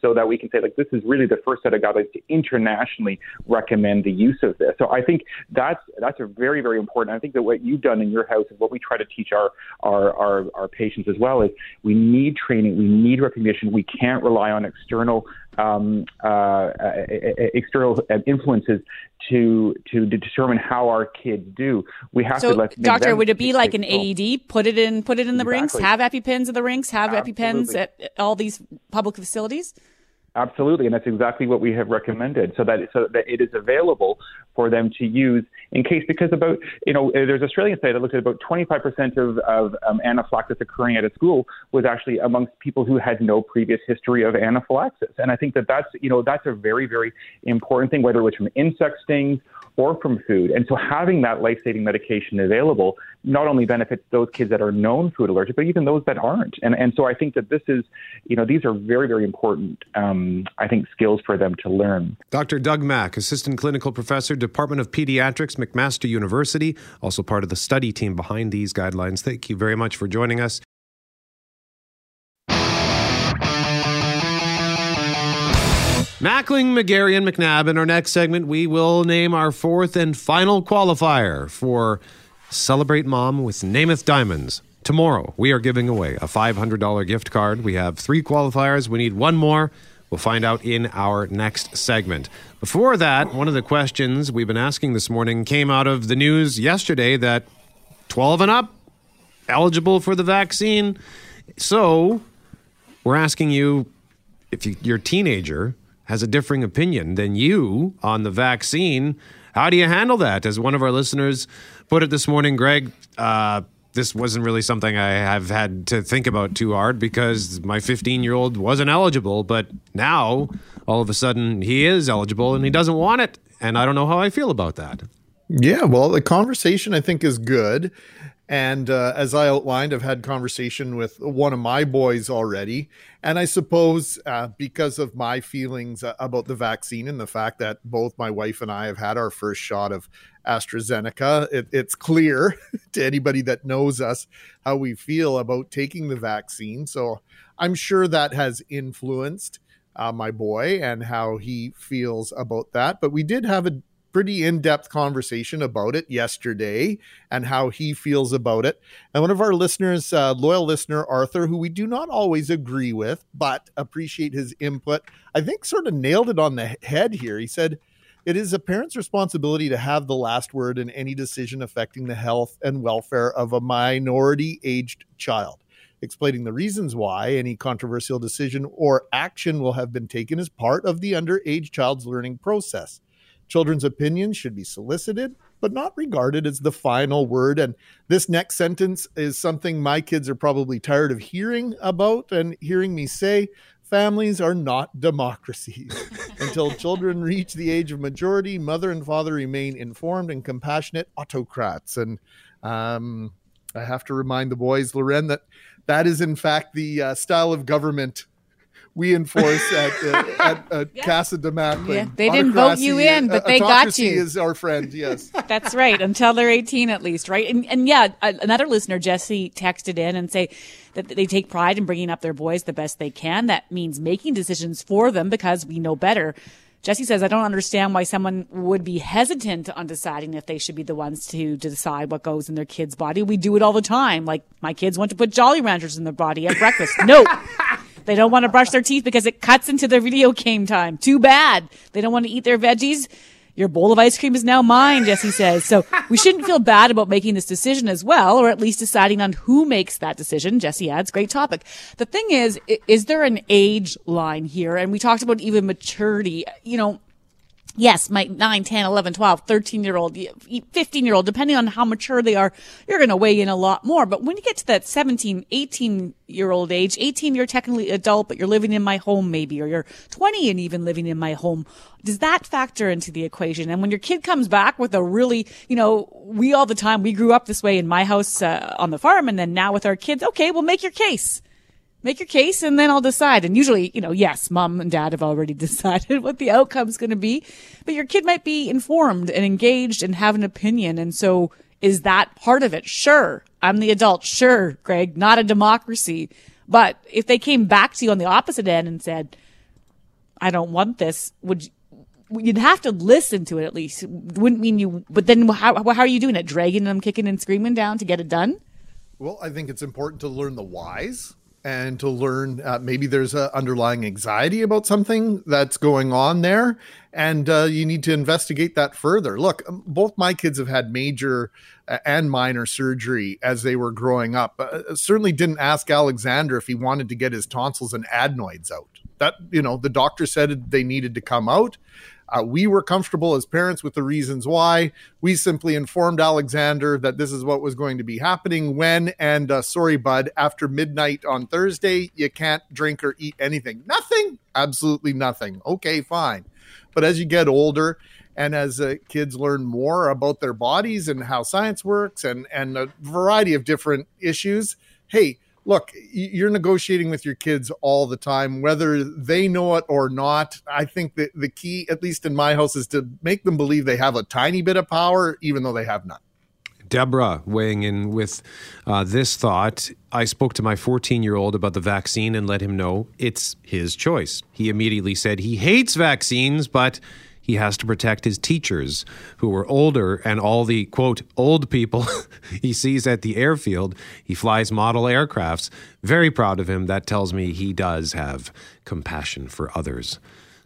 so that we can say like this is really the first set of guidelines to international recommend the use of this. So I think that's that's a very very important. I think that what you've done in your house and what we try to teach our our our, our patients as well is we need training, we need recognition. We can't rely on external um, uh, external influences to to determine how our kids do. We have so, to let doctor. Would it be like an AED? Put it in, put it in the Exactly. rinks. Have EpiPens in the rinks. Have EpiPens Absolutely. at all these public facilities. Absolutely, and that's exactly what we have recommended, so that so that it is available for them to use in case because about you know uh, there's Australian study that looked at about 25% of of um, anaphylaxis occurring at a school was actually amongst people who had no previous history of anaphylaxis, and I think that that's you know that's a very very important thing whether it was from insect stings or from food, and so having that life saving medication available not only benefits those kids that are known food allergic, but even those that aren't, and and so I think that this is you know these are very very important um, I think skills for them to learn. Dr. Doug Mack, Assistant Clinical Professor, Department of Pediatrics, McMaster University, also part of the study team behind these guidelines. Thank you very much for joining us. Mackling, McGarry, and McNabb. In our next segment, we will name our fourth and final qualifier for Celebrate Mom with Namath Diamonds. Tomorrow, we are giving away a $500 gift card. We have three qualifiers. We need one more. We'll find out in our next segment. Before that, one of the questions we've been asking this morning came out of the news yesterday that 12 and up eligible for the vaccine. So, we're asking you if you, your teenager has a differing opinion than you on the vaccine, how do you handle that? As one of our listeners put it this morning, Greg, uh, this wasn't really something I have had to think about too hard because my 15 year old wasn't eligible, but now all of a sudden he is eligible and he doesn't want it. And I don't know how I feel about that. Yeah, well, the conversation I think is good. And uh, as I outlined, I've had conversation with one of my boys already. And I suppose uh, because of my feelings uh, about the vaccine and the fact that both my wife and I have had our first shot of AstraZeneca, it, it's clear <laughs> to anybody that knows us how we feel about taking the vaccine. So I'm sure that has influenced uh, my boy and how he feels about that. But we did have a pretty in-depth conversation about it yesterday and how he feels about it. And one of our listeners, uh, loyal listener Arthur, who we do not always agree with, but appreciate his input, I think sort of nailed it on the head here. He said, "It is a parent's responsibility to have the last word in any decision affecting the health and welfare of a minority-aged child." Explaining the reasons why any controversial decision or action will have been taken as part of the underage child's learning process. Children's opinions should be solicited, but not regarded as the final word. And this next sentence is something my kids are probably tired of hearing about and hearing me say. Families are not democracies. <laughs> Until children reach the age of majority, mother and father remain informed and compassionate autocrats. And um, I have to remind the boys, Loren, that that is in fact the uh, style of government we enforce <laughs> at, uh, at, at Casa de Macklin. Yeah, they didn't vote you in, but they got autocracy you. Is our friend? Yes. <laughs> That's right. Until they're 18 at least, right? And, and yeah, another listener, Jesse, texted in and say that they take pride in bringing up their boys the best they can. That means making decisions for them because we know better. Jesse says, I don't understand why someone would be hesitant on deciding if they should be the ones to, to decide what goes in their kid's body. We do it all the time. Like my kids want to put Jolly Ranchers in their body at breakfast. <laughs> No. They don't want to brush their teeth because it cuts into their video game time. Too bad. They don't want to eat their veggies. Your bowl of ice cream is now mine, Jesse says. So we shouldn't feel bad about making this decision as well, or at least deciding on who makes that decision. Jesse adds, great topic. The thing is, is there an age line here? And we talked about even maturity. You know, yes, my 9, 10, 11, 12, 13 year old, 15 year old, depending on how mature they are, you're going to weigh in a lot more. But when you get to that 17, 18 year old age, 18, you're technically adult, but you're living in my home maybe, or you're 20 and even living in my home. Does that factor into the equation? And when your kid comes back with a really, you know, we all the time, we grew up this way in my house uh, on the farm and then now with our kids, okay, well, make your case make your case and then I'll decide. And usually, you know, yes, mom and dad have already <laughs> decided what the outcome's going to be, but your kid might be informed and engaged and have an opinion. And so is that part of it? Sure. I'm the adult. Sure, Greg, not a democracy. But if they came back to you on the opposite end and said, I don't want this, would you, You'd have to listen to it at least. Wouldn't mean you, but then how, how are you doing it? Dragging them, kicking and screaming down to get it done? Well, I think it's important to learn the whys and to learn uh, maybe there's a underlying anxiety about something that's going on there. And uh, you need to investigate that further. Look um, both my kids have had major uh, and minor surgery as they were growing up. Uh, certainly didn't ask alexander if he wanted to get his tonsils and adenoids out. That you know the doctor said they needed to come out uh, we were comfortable as parents with the reasons why. We simply informed Alexander that this is what was going to be happening when, and uh, sorry, bud, after midnight on Thursday, you can't drink or eat anything. Nothing? Absolutely nothing. Okay, fine. But as you get older, and as uh, kids learn more about their bodies and how science works and, and a variety of different issues, hey, look, you're negotiating with your kids all the time, whether they know it or not. I think that the key, at least in my house, is to make them believe they have a tiny bit of power, even though they have none. Deborah weighing in with uh, this thought. I spoke to my 14 year old about the vaccine and let him know it's his choice. He immediately said he hates vaccines, but he has to protect his teachers who are older and all the quote old people <laughs> he sees at the airfield. He flies model aircrafts. Very proud of him. That tells me he does have compassion for others.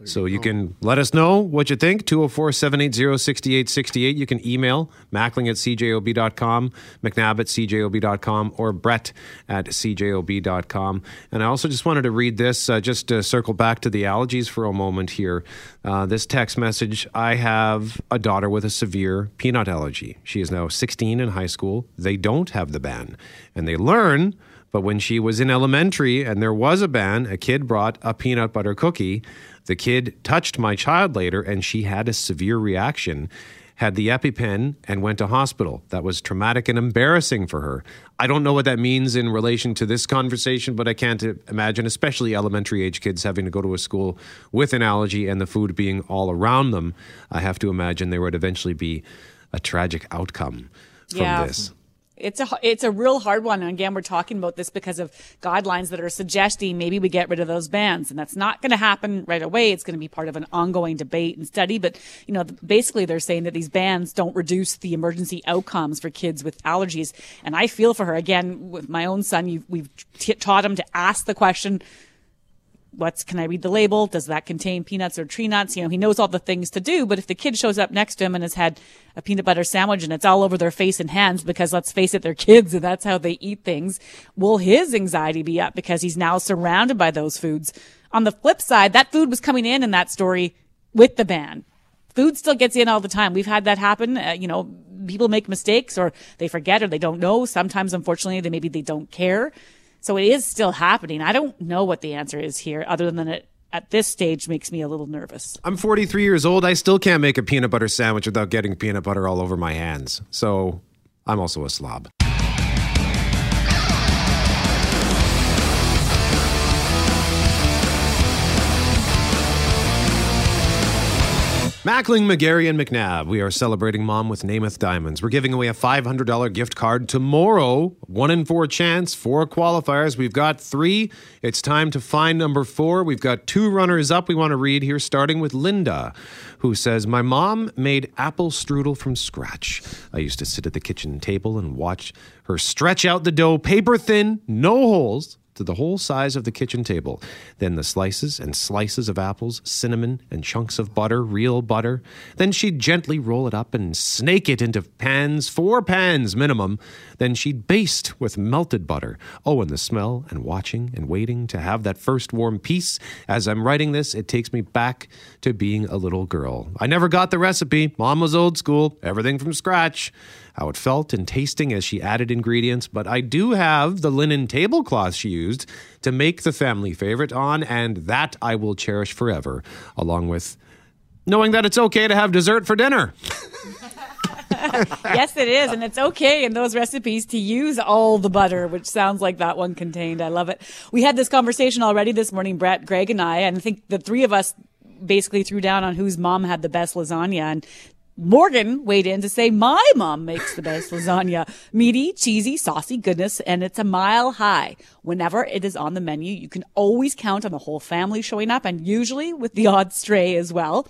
So you can let us know what you think. 204 780 6868. You can email mackling at cjob.com, mcnabb at cjob.com, or brett at cjob.com. And I also just wanted to read this, uh, just to circle back to the allergies for a moment here. Uh, this text message I have a daughter with a severe peanut allergy. She is now 16 in high school. They don't have the ban, and they learn. But when she was in elementary and there was a ban, a kid brought a peanut butter cookie. The kid touched my child later and she had a severe reaction, had the EpiPen, and went to hospital. That was traumatic and embarrassing for her. I don't know what that means in relation to this conversation, but I can't imagine, especially elementary age kids having to go to a school with an allergy and the food being all around them. I have to imagine there would eventually be a tragic outcome from Yeah. this. It's a it's a real hard one. And again, we're talking about this because of guidelines that are suggesting maybe we get rid of those bans, and that's not going to happen right away. It's going to be part of an ongoing debate and study. But you know, basically, they're saying that these bans don't reduce the emergency outcomes for kids with allergies. And I feel for her again with my own son. You, we've t- taught him to ask the question what's can I read the label? Does that contain peanuts or tree nuts? You know, he knows all the things to do, but if the kid shows up next to him and has had a peanut butter sandwich and it's all over their face and hands because let's face it, they're kids and that's how they eat things, will his anxiety be up because he's now surrounded by those foods? On the flip side, that food was coming in in that story with the ban. Food still gets in all the time. We've had that happen. Uh, you know, people make mistakes or they forget or they don't know. Sometimes, unfortunately, they maybe they don't care. So it is still happening. I don't know what the answer is here, other than it at this stage makes me a little nervous. I'm 43 years old. I still can't make a peanut butter sandwich without getting peanut butter all over my hands. So I'm also a slob. Mackling, McGarry, and McNabb. We are celebrating Mom with Namath Diamonds. We're giving away a $500 gift card tomorrow. One in four chance, four qualifiers. We've got three. It's time to find number four. We've got two runners up we want to read here, starting with Linda, who says, My mom made apple strudel from scratch. I used to sit at the kitchen table and watch her stretch out the dough paper thin, no holes to the whole size of the kitchen table. Then the slices and slices of apples, cinnamon, and chunks of butter, real butter. Then she'd gently roll it up and snake it into pans, four pans minimum. Then she'd baste with melted butter. Oh, and the smell and watching and waiting to have that first warm piece. As I'm writing this, it takes me back to being a little girl. I never got the recipe. Mom was old school, everything from scratch how it felt and tasting as she added ingredients, but I do have the linen tablecloth she used to make the family favorite on, and that I will cherish forever, along with knowing that it's okay to have dessert for dinner. <laughs> yes, it is. And it's okay in those recipes to use all the butter, which sounds like that one contained. I love it. We had this conversation already this morning, Brett, Greg, and I, and I think the three of us basically threw down on whose mom had the best lasagna. And Morgan weighed in to say, My mom makes the best lasagna. Meaty, cheesy, saucy goodness, and it's a mile high. Whenever it is on the menu, you can always count on the whole family showing up, and usually with the odd stray as well.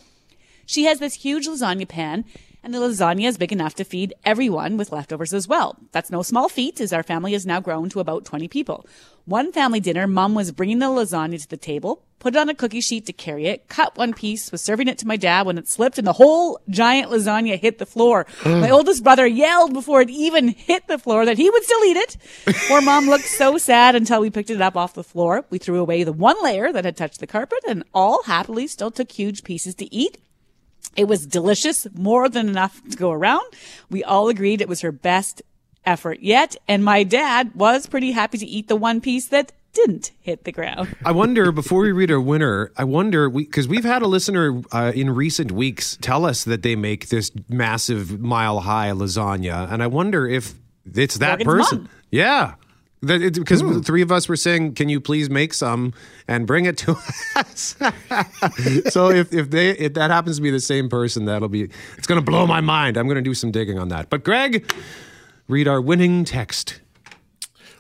She has this huge lasagna pan, and the lasagna is big enough to feed everyone with leftovers as well. That's no small feat, as our family has now grown to about 20 people. One family dinner, mom was bringing the lasagna to the table, put it on a cookie sheet to carry it, cut one piece, was serving it to my dad when it slipped and the whole giant lasagna hit the floor. <gasps> my oldest brother yelled before it even hit the floor that he would still eat it. Poor <laughs> mom looked so sad until we picked it up off the floor. We threw away the one layer that had touched the carpet and all happily still took huge pieces to eat. It was delicious, more than enough to go around. We all agreed it was her best effort yet, and my dad was pretty happy to eat the one piece that didn't hit the ground. I wonder before we read our winner, I wonder because we, have had a listener uh, in recent weeks tell us that they make this massive mile high lasagna, and I wonder if it's that Morgan's person. mom. Yeah. Because the hmm. three of us were saying, "Can you please make some and bring it to us?" <laughs> so if if they if that happens to be the same person, that'll be it's going to blow my mind. I'm going to do some digging on that. But Greg, read our winning text.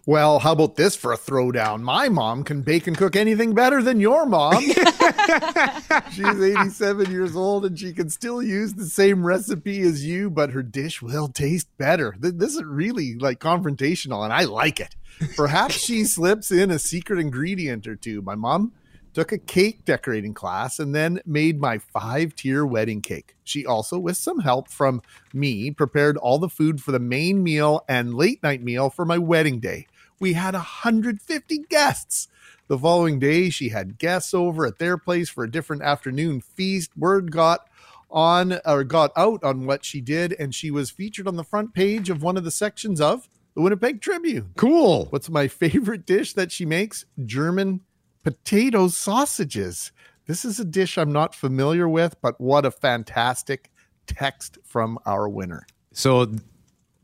Well, how about this for a throwdown? My mom can bake and cook anything better than your mom. <laughs> She's 87 years old and she can still use the same recipe as you, but her dish will taste better. This is really like confrontational and I like it. Perhaps she <laughs> slips in a secret ingredient or two. My mom took a cake decorating class and then made my five tier wedding cake. She also, with some help from me, prepared all the food for the main meal and late night meal for my wedding day. We had 150 guests. The following day, she had guests over at their place for a different afternoon feast. Word got on or got out on what she did, and she was featured on the front page of one of the sections of the Winnipeg Tribune. Cool. What's my favorite dish that she makes? German potato sausages. This is a dish I'm not familiar with, but what a fantastic text from our winner. So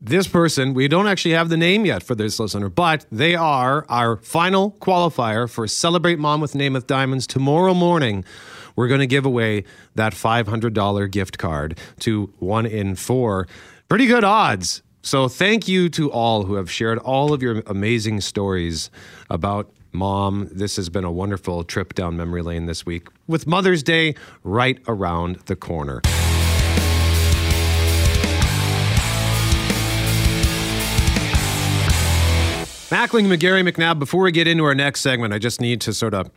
this person, we don't actually have the name yet for this listener, but they are our final qualifier for Celebrate Mom with Namath Diamonds tomorrow morning. We're going to give away that $500 gift card to one in four. Pretty good odds. So thank you to all who have shared all of your amazing stories about mom. This has been a wonderful trip down memory lane this week with Mother's Day right around the corner. Mackling, McGarry, McNabb, before we get into our next segment, I just need to sort of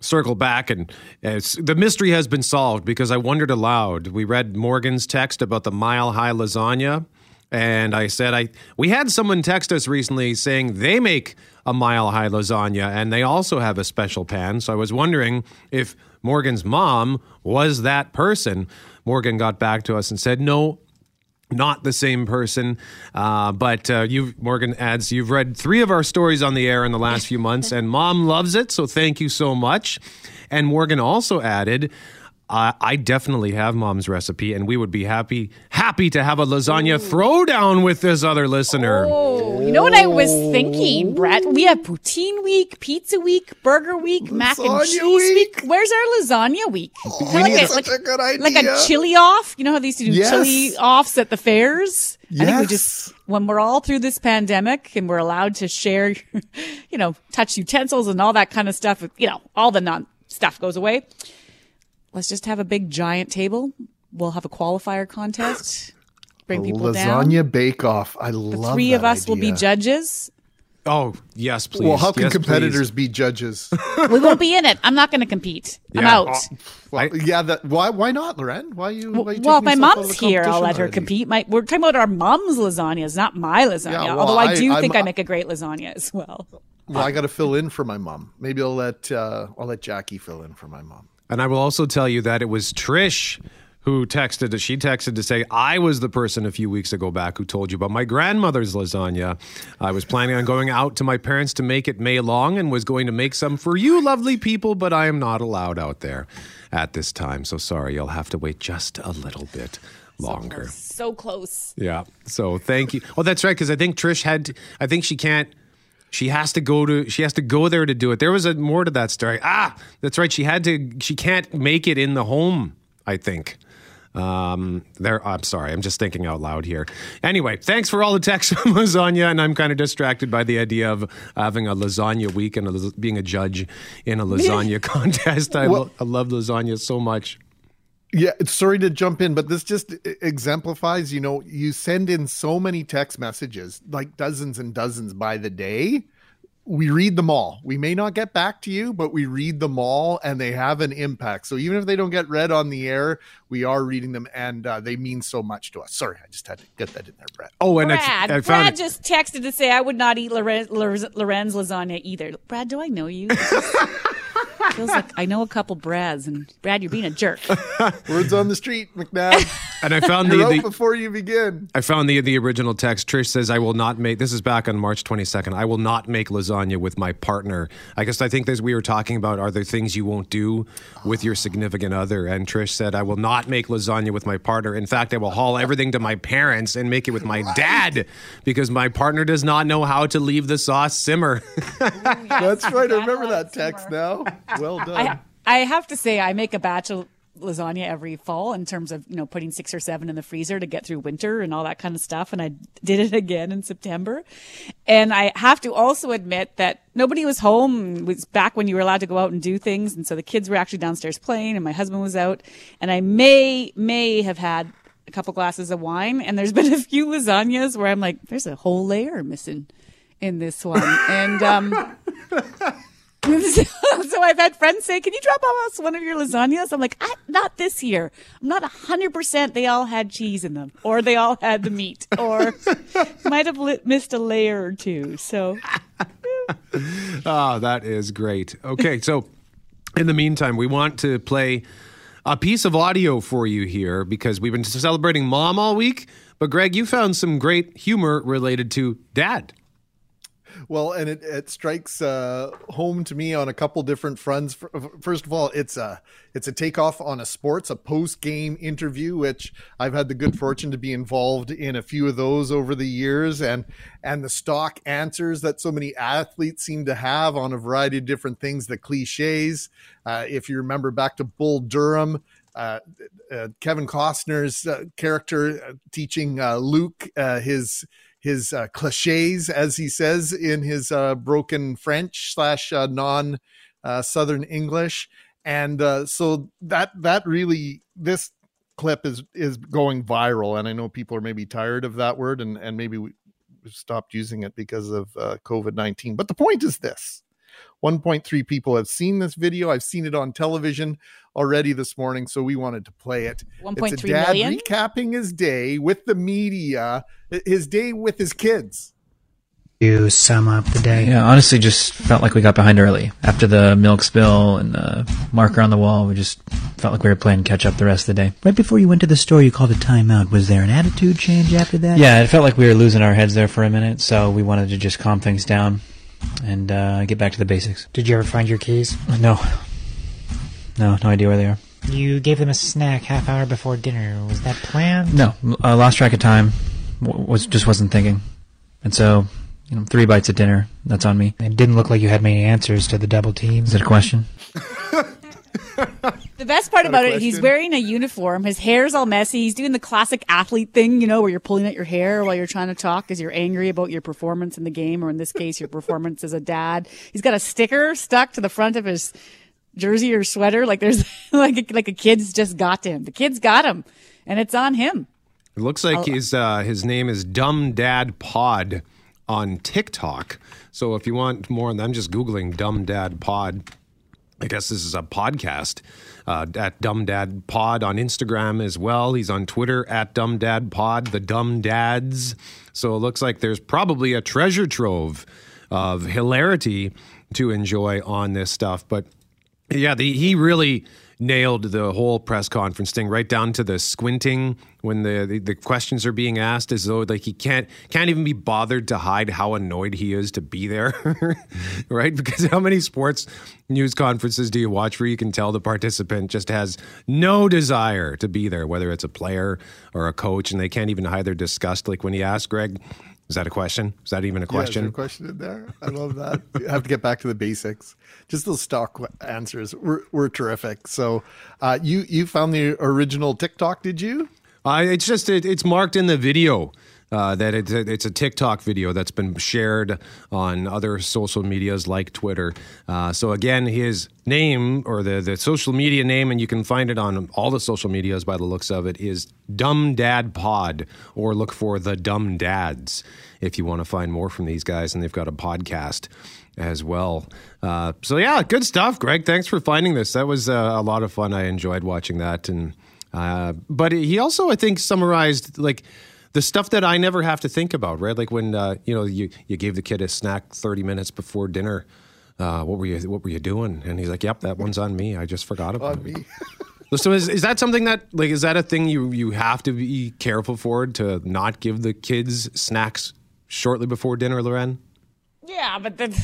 circle back and the mystery has been solved because I wondered aloud. We read Morgan's text about the mile high lasagna. And I said, I we had someone text us recently saying they make a mile high lasagna and they also have a special pan. So I was wondering if Morgan's mom was that person. Morgan got back to us and said, no, not the same person. Uh, but uh, you, Morgan adds, you've read three of our stories on the air in the last few months, and mom loves it. So thank you so much. And Morgan also added, I I definitely have mom's recipe, and we would be happy happy to have a lasagna throwdown with this other listener. Oh, you know what I was thinking, Brett? We have poutine week, pizza week, burger week, mac and cheese week? week. Where's our lasagna week? Kinda like, need a, a- such a good like a chili off. You know how they used to do Yes. chili offs at the fairs? I think we just when we're all through this pandemic and we're allowed to share, <laughs> you know, touch utensils and all that kind of stuff. You know, all the non stuff goes away. Let's just have a big giant table. We'll have a qualifier contest. <gasps> Bring A people down. lasagna bake off. I The love three of that us will be judges. Oh, yes, please. Well, how can Yes, competitors please. be judges? <laughs> we won't be in it. I'm not going to compete. I'm Yeah. out. Well, yeah, that why why not, Loren? Why you? Why you well, taking my yourself out of mom's here. I'll let her already? compete. My, we're talking about our mom's lasagnas, not my lasagna. Yeah, well, Although I I- do I'm- think I make a great lasagna as well. Well, I got to fill in for my mom. Maybe I'll let uh, I'll let Jackie fill in for my mom. And I will also tell you that it was Trish who texted. She texted to say I was the person a few weeks ago back who told you about my grandmother's lasagna. I was planning on going out to my parents to make it May long and was going to make some for you, lovely people, but I am not allowed out there at this time. So sorry, you'll have to wait just a little bit longer. So close. Yeah. So thank you. Oh, that's right. Because I think Trish had. I think she can't. She has to go to. She has to go there to do it. There was a more to that story. Ah, that's right. She had to. She can't make it in the home. I think. Um, there. I'm sorry. I'm just thinking out loud here. Anyway, thanks for all the texts <laughs> on lasagna, and I'm kind of distracted by the idea of having a lasagna week and a, being a judge in a lasagna <laughs> contest. I, Well- lo- I love lasagna so much. Yeah, sorry to jump in, but this just exemplifies, you know, you send in so many text messages, like dozens and dozens by the day. We read them all. We may not get back to you, but we read them all and they have an impact. So even if they don't get read on the air, we are reading them and uh, they mean so much to us. Sorry, I just had to get that in there, Brett. Oh, and Brad, I, I found Brad it- just texted to say I would not eat Loren's, Loren's lasagna either. Brad, do I know you? <laughs> Feels like I know a couple Brads, and Brad, you're being a jerk. <laughs> Words on the street, McNabb. and I found You're the, out the before you begin. I found the the original text. Trish says, "I will not make." This is back on March 22nd. I will not make lasagna with my partner. I guess I think as we were talking about, are there things you won't do with your significant other? And Trish said, "I will not make lasagna with my partner. In fact, I will haul everything to my parents and make it with my dad because my partner does not know how to leave the sauce simmer." That's right. I remember that text now. Well done. I, I have to say, I make a batch of lasagna every fall in terms of you know putting six or seven in the freezer to get through winter and all that kind of stuff and i did it again in september. And i have to also admit that nobody was home it was back when you were allowed to go out and do things and so the kids were actually downstairs playing and my husband was out. And i may may have had a couple glasses of wine and there's <laughs> been a few lasagnas where i'm like there's a whole layer missing in this one. And um <laughs> <laughs> so I've had friends say, "Can you drop us one of your lasagnas?" I'm like, I, "Not this year. I'm not hundred percent. They all had cheese in them, or they all had the meat, or <laughs> might have li- missed a layer or two. So <laughs> Ah, that is great. Okay, so in the meantime, we want to play a piece of audio for you here because we've been celebrating mom all week. But Greg, you found some great humor related to dad. Well, and it, it strikes uh, home to me on a couple different fronts. First of all, it's a it's a takeoff on a sports, a post game interview, which I've had the good fortune to be involved in a few of those over the years, and and the stock answers that so many athletes seem to have on a variety of different things, the cliches. Uh, if you remember back to Bull Durham, uh, uh, Kevin Costner's uh, character uh, teaching Nuke his his uh, cliches, as he says in his uh, broken French slash uh, non Southern English, and so that that really this clip is is going viral, and I know people are maybe tired of that word, and and maybe we stopped using it because of COVID nineteen. But the point is this: 1.3 people have seen this video. I've seen it on television already this morning, so we wanted to play it. 1.3 it's a dad million? recapping his day with the media, his day with his kids. to sum up the day. Yeah, honestly, just felt like we got behind early. After the milk spill and the marker on the wall, we just felt like we were playing catch up the rest of the day. Right before you went to the store, you called a timeout. Was there an attitude change after that? Yeah, it felt like we were losing our heads there for a minute, so we wanted to just calm things down and uh, get back to the basics. Did you ever find your keys? No. No, no idea where they are. You gave them a snack half hour before dinner. Was that planned? No, I lost track of time. W- was just wasn't thinking, and so you know, three bites at dinner. That's on me. It didn't look like you had many answers to the double team. Is it a question? <laughs> the best part about it, he's wearing a uniform. His hair's all messy. He's doing the classic athlete thing, you know, where you're pulling at your hair while you're trying to talk because you're angry about your performance in the game, or in this case, your performance as a dad. He's got a sticker stuck to the front of his jersey or sweater, like there's <laughs> like a, like a kid's just got to him. The kid's got him, and it's on him. It looks like I'll- his uh, his name is Dumb Dad Pod on TikTok. So if you want more on that, I'm just googling Dumb Dad Pod. I guess this is a podcast uh, at Dumb Dad Pod on Instagram as well. He's on Twitter at Dumb Dad Pod, the Dumb Dads. So it looks like there's probably a treasure trove of hilarity to enjoy on this stuff. But yeah, the, he really nailed the whole press conference thing right down to the squinting when the, the, the questions are being asked as though like he can't can't even be bothered to hide how annoyed he is to be there <laughs> right? Because how many sports news conferences do you watch where you can tell the participant just has no desire to be there whether it's a player or a coach and they can't even hide their disgust? Like when he asked greg is that a question is that even a Yeah, question a question in there? I love that. <laughs> I have to get back to the basics. Just those stock answers were, were terrific. So, uh, you you found the original TikTok, did you? Uh, it's just it, it's marked in the video Uh, that it's a, it's a TikTok video that's been shared on other social medias like Twitter. Uh, so again, his name or the the social media name, and you can find it on all the social medias by the looks of it, is Dumb Dad Pod, or look for the Dumb Dads if you want to find more from these guys, and they've got a podcast as well. Uh, so yeah, good stuff, Greg. Thanks for finding this. That was uh, a lot of fun. I enjoyed watching that, and uh, but he also, I think, summarized like the stuff that I never have to think about. Right, like when uh, you know you you gave the kid a snack thirty minutes before dinner. Uh, what were you What were you doing? And he's like, "Yep, that one's on me. I just forgot about On it." me. <laughs> So is, is that something that like is that a thing you you have to be careful for to not give the kids snacks shortly before dinner, Loren? Yeah, but then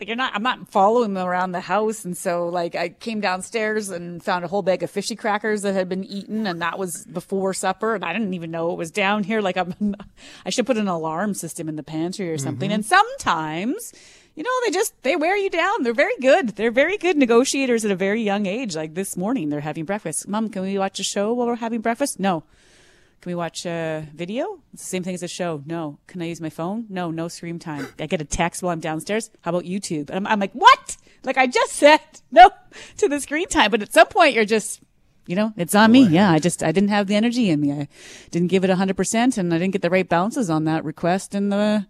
like you're not I'm not following them around the house. And so like I came downstairs and found a whole bag of fishy crackers that had been eaten and that was before supper and I didn't even know it was down here. Like I'm <laughs> I should put an alarm system in the pantry or something. Mhm. and sometimes you know they just they wear you down. They're very good. They're very good negotiators at a very young age. Like this morning they're having breakfast. Mom can we watch a show while we're having breakfast? No can we watch a video? It's the same thing as a show. No. Can I use my phone? No, no screen time. I get a text while I'm downstairs. How about YouTube? And I'm, I'm like, what? Like I just said <laughs> no to the screen time. But at some point you're just, you know, it's on me. Yeah. I just, I didn't have the energy in me. I didn't give it hundred percent and I didn't get the right bounces on that request and the,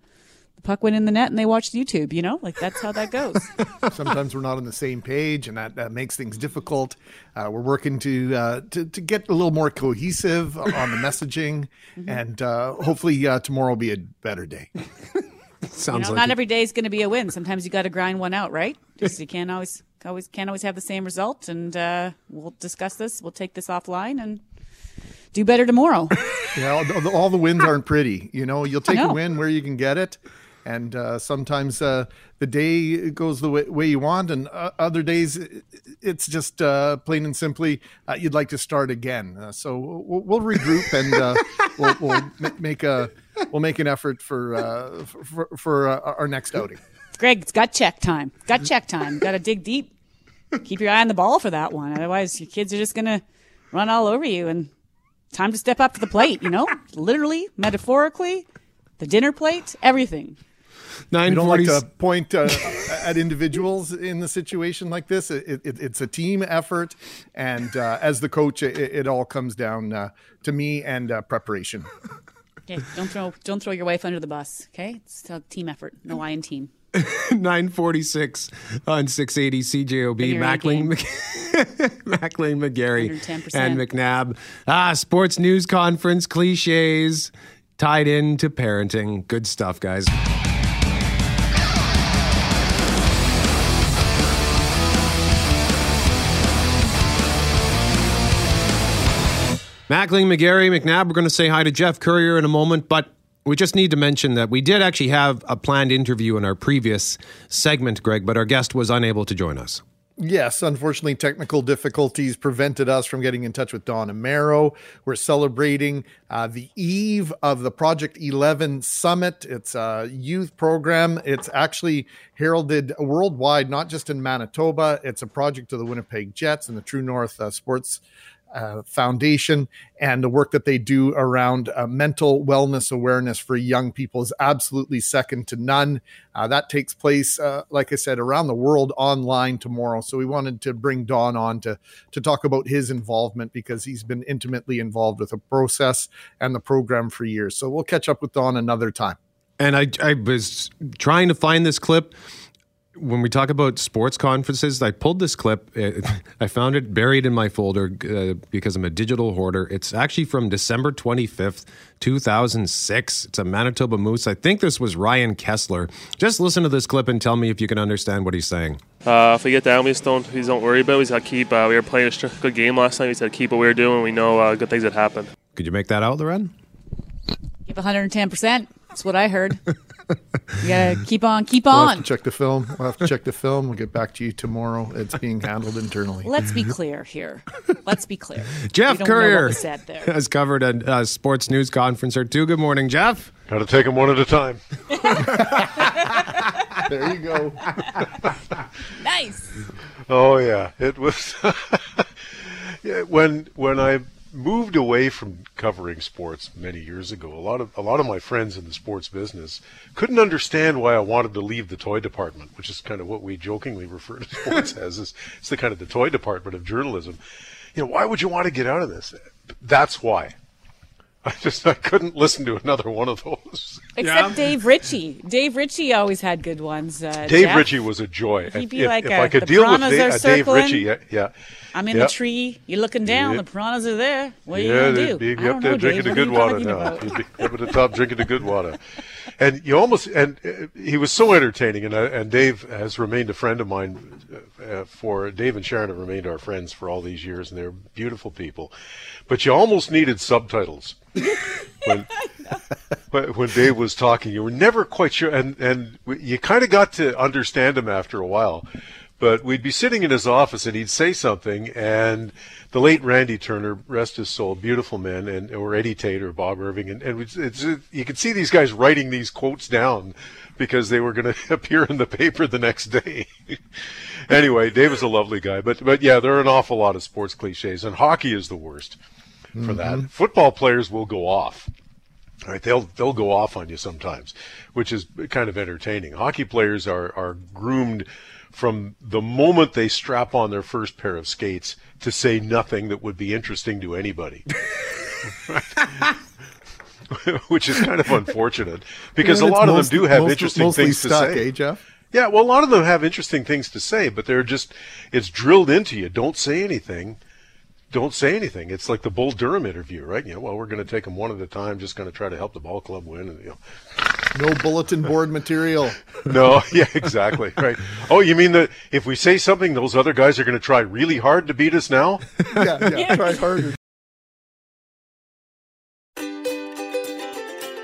the puck went in the net and they watched YouTube, you know, like that's how that goes. <laughs> Sometimes we're not on the same page, and that, that makes things difficult. Uh, we're working to, uh, to to get a little more cohesive on the <laughs> messaging, and uh, hopefully uh, tomorrow will be a better day. <laughs> you know, not every day is going to be a win. Sometimes you got to grind one out, right? Just you can't always always can't always have the same result. And uh, we'll discuss this. We'll take this offline and do better tomorrow. Yeah, all the, all the wins aren't pretty. You know, you'll take a win where you can get it, and uh, sometimes uh, the day goes the way, way you want, and uh, other days it's just uh, plain and simply uh, you'd like to start again. Uh, so we'll, we'll regroup and we'll, we'll ma- make a we'll make an effort for for, for our next outing. Greg, it's gut check time. Gut check time. Got to dig deep. Keep your eye on the ball for that one. Otherwise, your kids are just to run all over you. And time to step up to the plate, you know? Literally, metaphorically, the dinner plate, everything. We don't like to point uh, <laughs> at individuals in the situation like this. It, it, it's a team effort, and uh, as the coach, it, it all comes down uh, to me and uh, preparation. Okay, don't throw don't throw your wife under the bus. Okay, it's a team effort. No I in team. <laughs> 946 on 680 CJOB. Been your A Mackling, <laughs> Mackling, McGarry, 110%. and McNabb. Ah, sports news conference cliches tied into parenting. Good stuff, guys. Mackling, McGarry, McNabb, we're going to say hi to Geoff Currier in a moment, but we just need to mention that we did actually have a planned interview in our previous segment, Greg, but our guest was unable to join us. Yes, unfortunately, technical difficulties prevented us from getting in touch with Don Amaro. We're celebrating uh, the eve of the Project 11 Summit. It's a youth program. It's actually heralded worldwide, not just in Manitoba. It's a project of the Winnipeg Jets and the True North uh, Sports uh, Foundation, and the work that they do around uh, mental wellness awareness for young people is absolutely second to none. Uh, that takes place, uh, like I said, around the world online tomorrow. So we wanted to bring Don on to to talk about his involvement because he's been intimately involved with the process and the program for years. So we'll catch up with Don another time. And I, I was trying to find this clip. When we talk about sports conferences, I pulled this clip. <laughs> I found it buried in my folder uh, because I'm a digital hoarder. It's actually from December 25th, 2006. It's a Manitoba Moose. I think this was Ryan Kesler. Just listen to this clip and tell me if you can understand what he's saying. Uh, if we get down, we just don't, we just don't worry about it. We just got to keep, uh, we were playing a good game last night. We to keep what we were doing. We know uh, good things that happen. Could you make that out, Loren? Give 110%. That's what I heard. you gotta <laughs> keep on, keep We'll have on. to check the film. We'll have to check the film. We'll get back to you tomorrow. It's being handled internally. Let's be clear here. Let's be clear. <laughs> Geoff We don't know what Currier was said there. has covered a, a sports news conference or two. Good morning, Geoff. Got to take them one at a time. <laughs> there you go. nice. Oh yeah, it was. yeah, when when I moved away from covering sports many years ago. A lot of a lot of my friends in the sports business couldn't understand why I wanted to leave the toy department, which is kind of what we jokingly refer to <laughs> sports as. Is it's the kind of the toy department of journalism. You know, why would you want to get out of this? That's why. I just I couldn't listen to another one of those. Except Dave Ritchie. Dave Ritchie always had good ones. Uh, Dave Geoff. Ritchie was a joy. He'd be if- like if a- I could the deal with piranhas Dave, are uh, Dave circling. Ritchie, yeah, yeah. I'm in yeah. the tree. You're looking down. Yeah. The piranhas are there. What are you gonna do? be I up don't there know, drinking Dave. the good water now. He'd be up at the top drinking the good water. And you almost and uh, he was so entertaining, and uh, and Dave has remained a friend of mine. Uh, for Dave and Sharon have remained our friends for all these years, and they're beautiful people. But you almost needed subtitles <laughs> when when Dave was talking. You were never quite sure, and and you kind of got to understand him after a while. But we'd be sitting in his office, and he'd say something, and the late Randy Turner, rest his soul, beautiful man, and or Eddie Tait or Bob Irving, and, and it's, it's, you could see these guys writing these quotes down because they were going <laughs> to appear in the paper the next day. <laughs> anyway, Dave is a lovely guy, but but yeah, there are an awful lot of sports cliches, and hockey is the worst for that. Mm-hmm. Football players will go off. All right, they'll they'll go off on you sometimes, which is kind of entertaining. Hockey players are are groomed from the moment they strap on their first pair of skates to say nothing that would be interesting to anybody. <laughs> <laughs> which is kind of <laughs> unfortunate because Yeah, a lot of most- them do have most- interesting things to say. eh, Geoff? Yeah, well, a lot of them have interesting things to say, but they're just it's drilled into you. Don't say anything. Don't say anything. It's like the Bull Durham interview, right? You know, well, we're going to take them one at a time, just going to try to help the ball club win. And, you know, No bulletin board material. <laughs> no, yeah, exactly, right. Oh, you mean that if we say something, those other guys are going to try really hard to beat us now? yeah, yeah, try harder.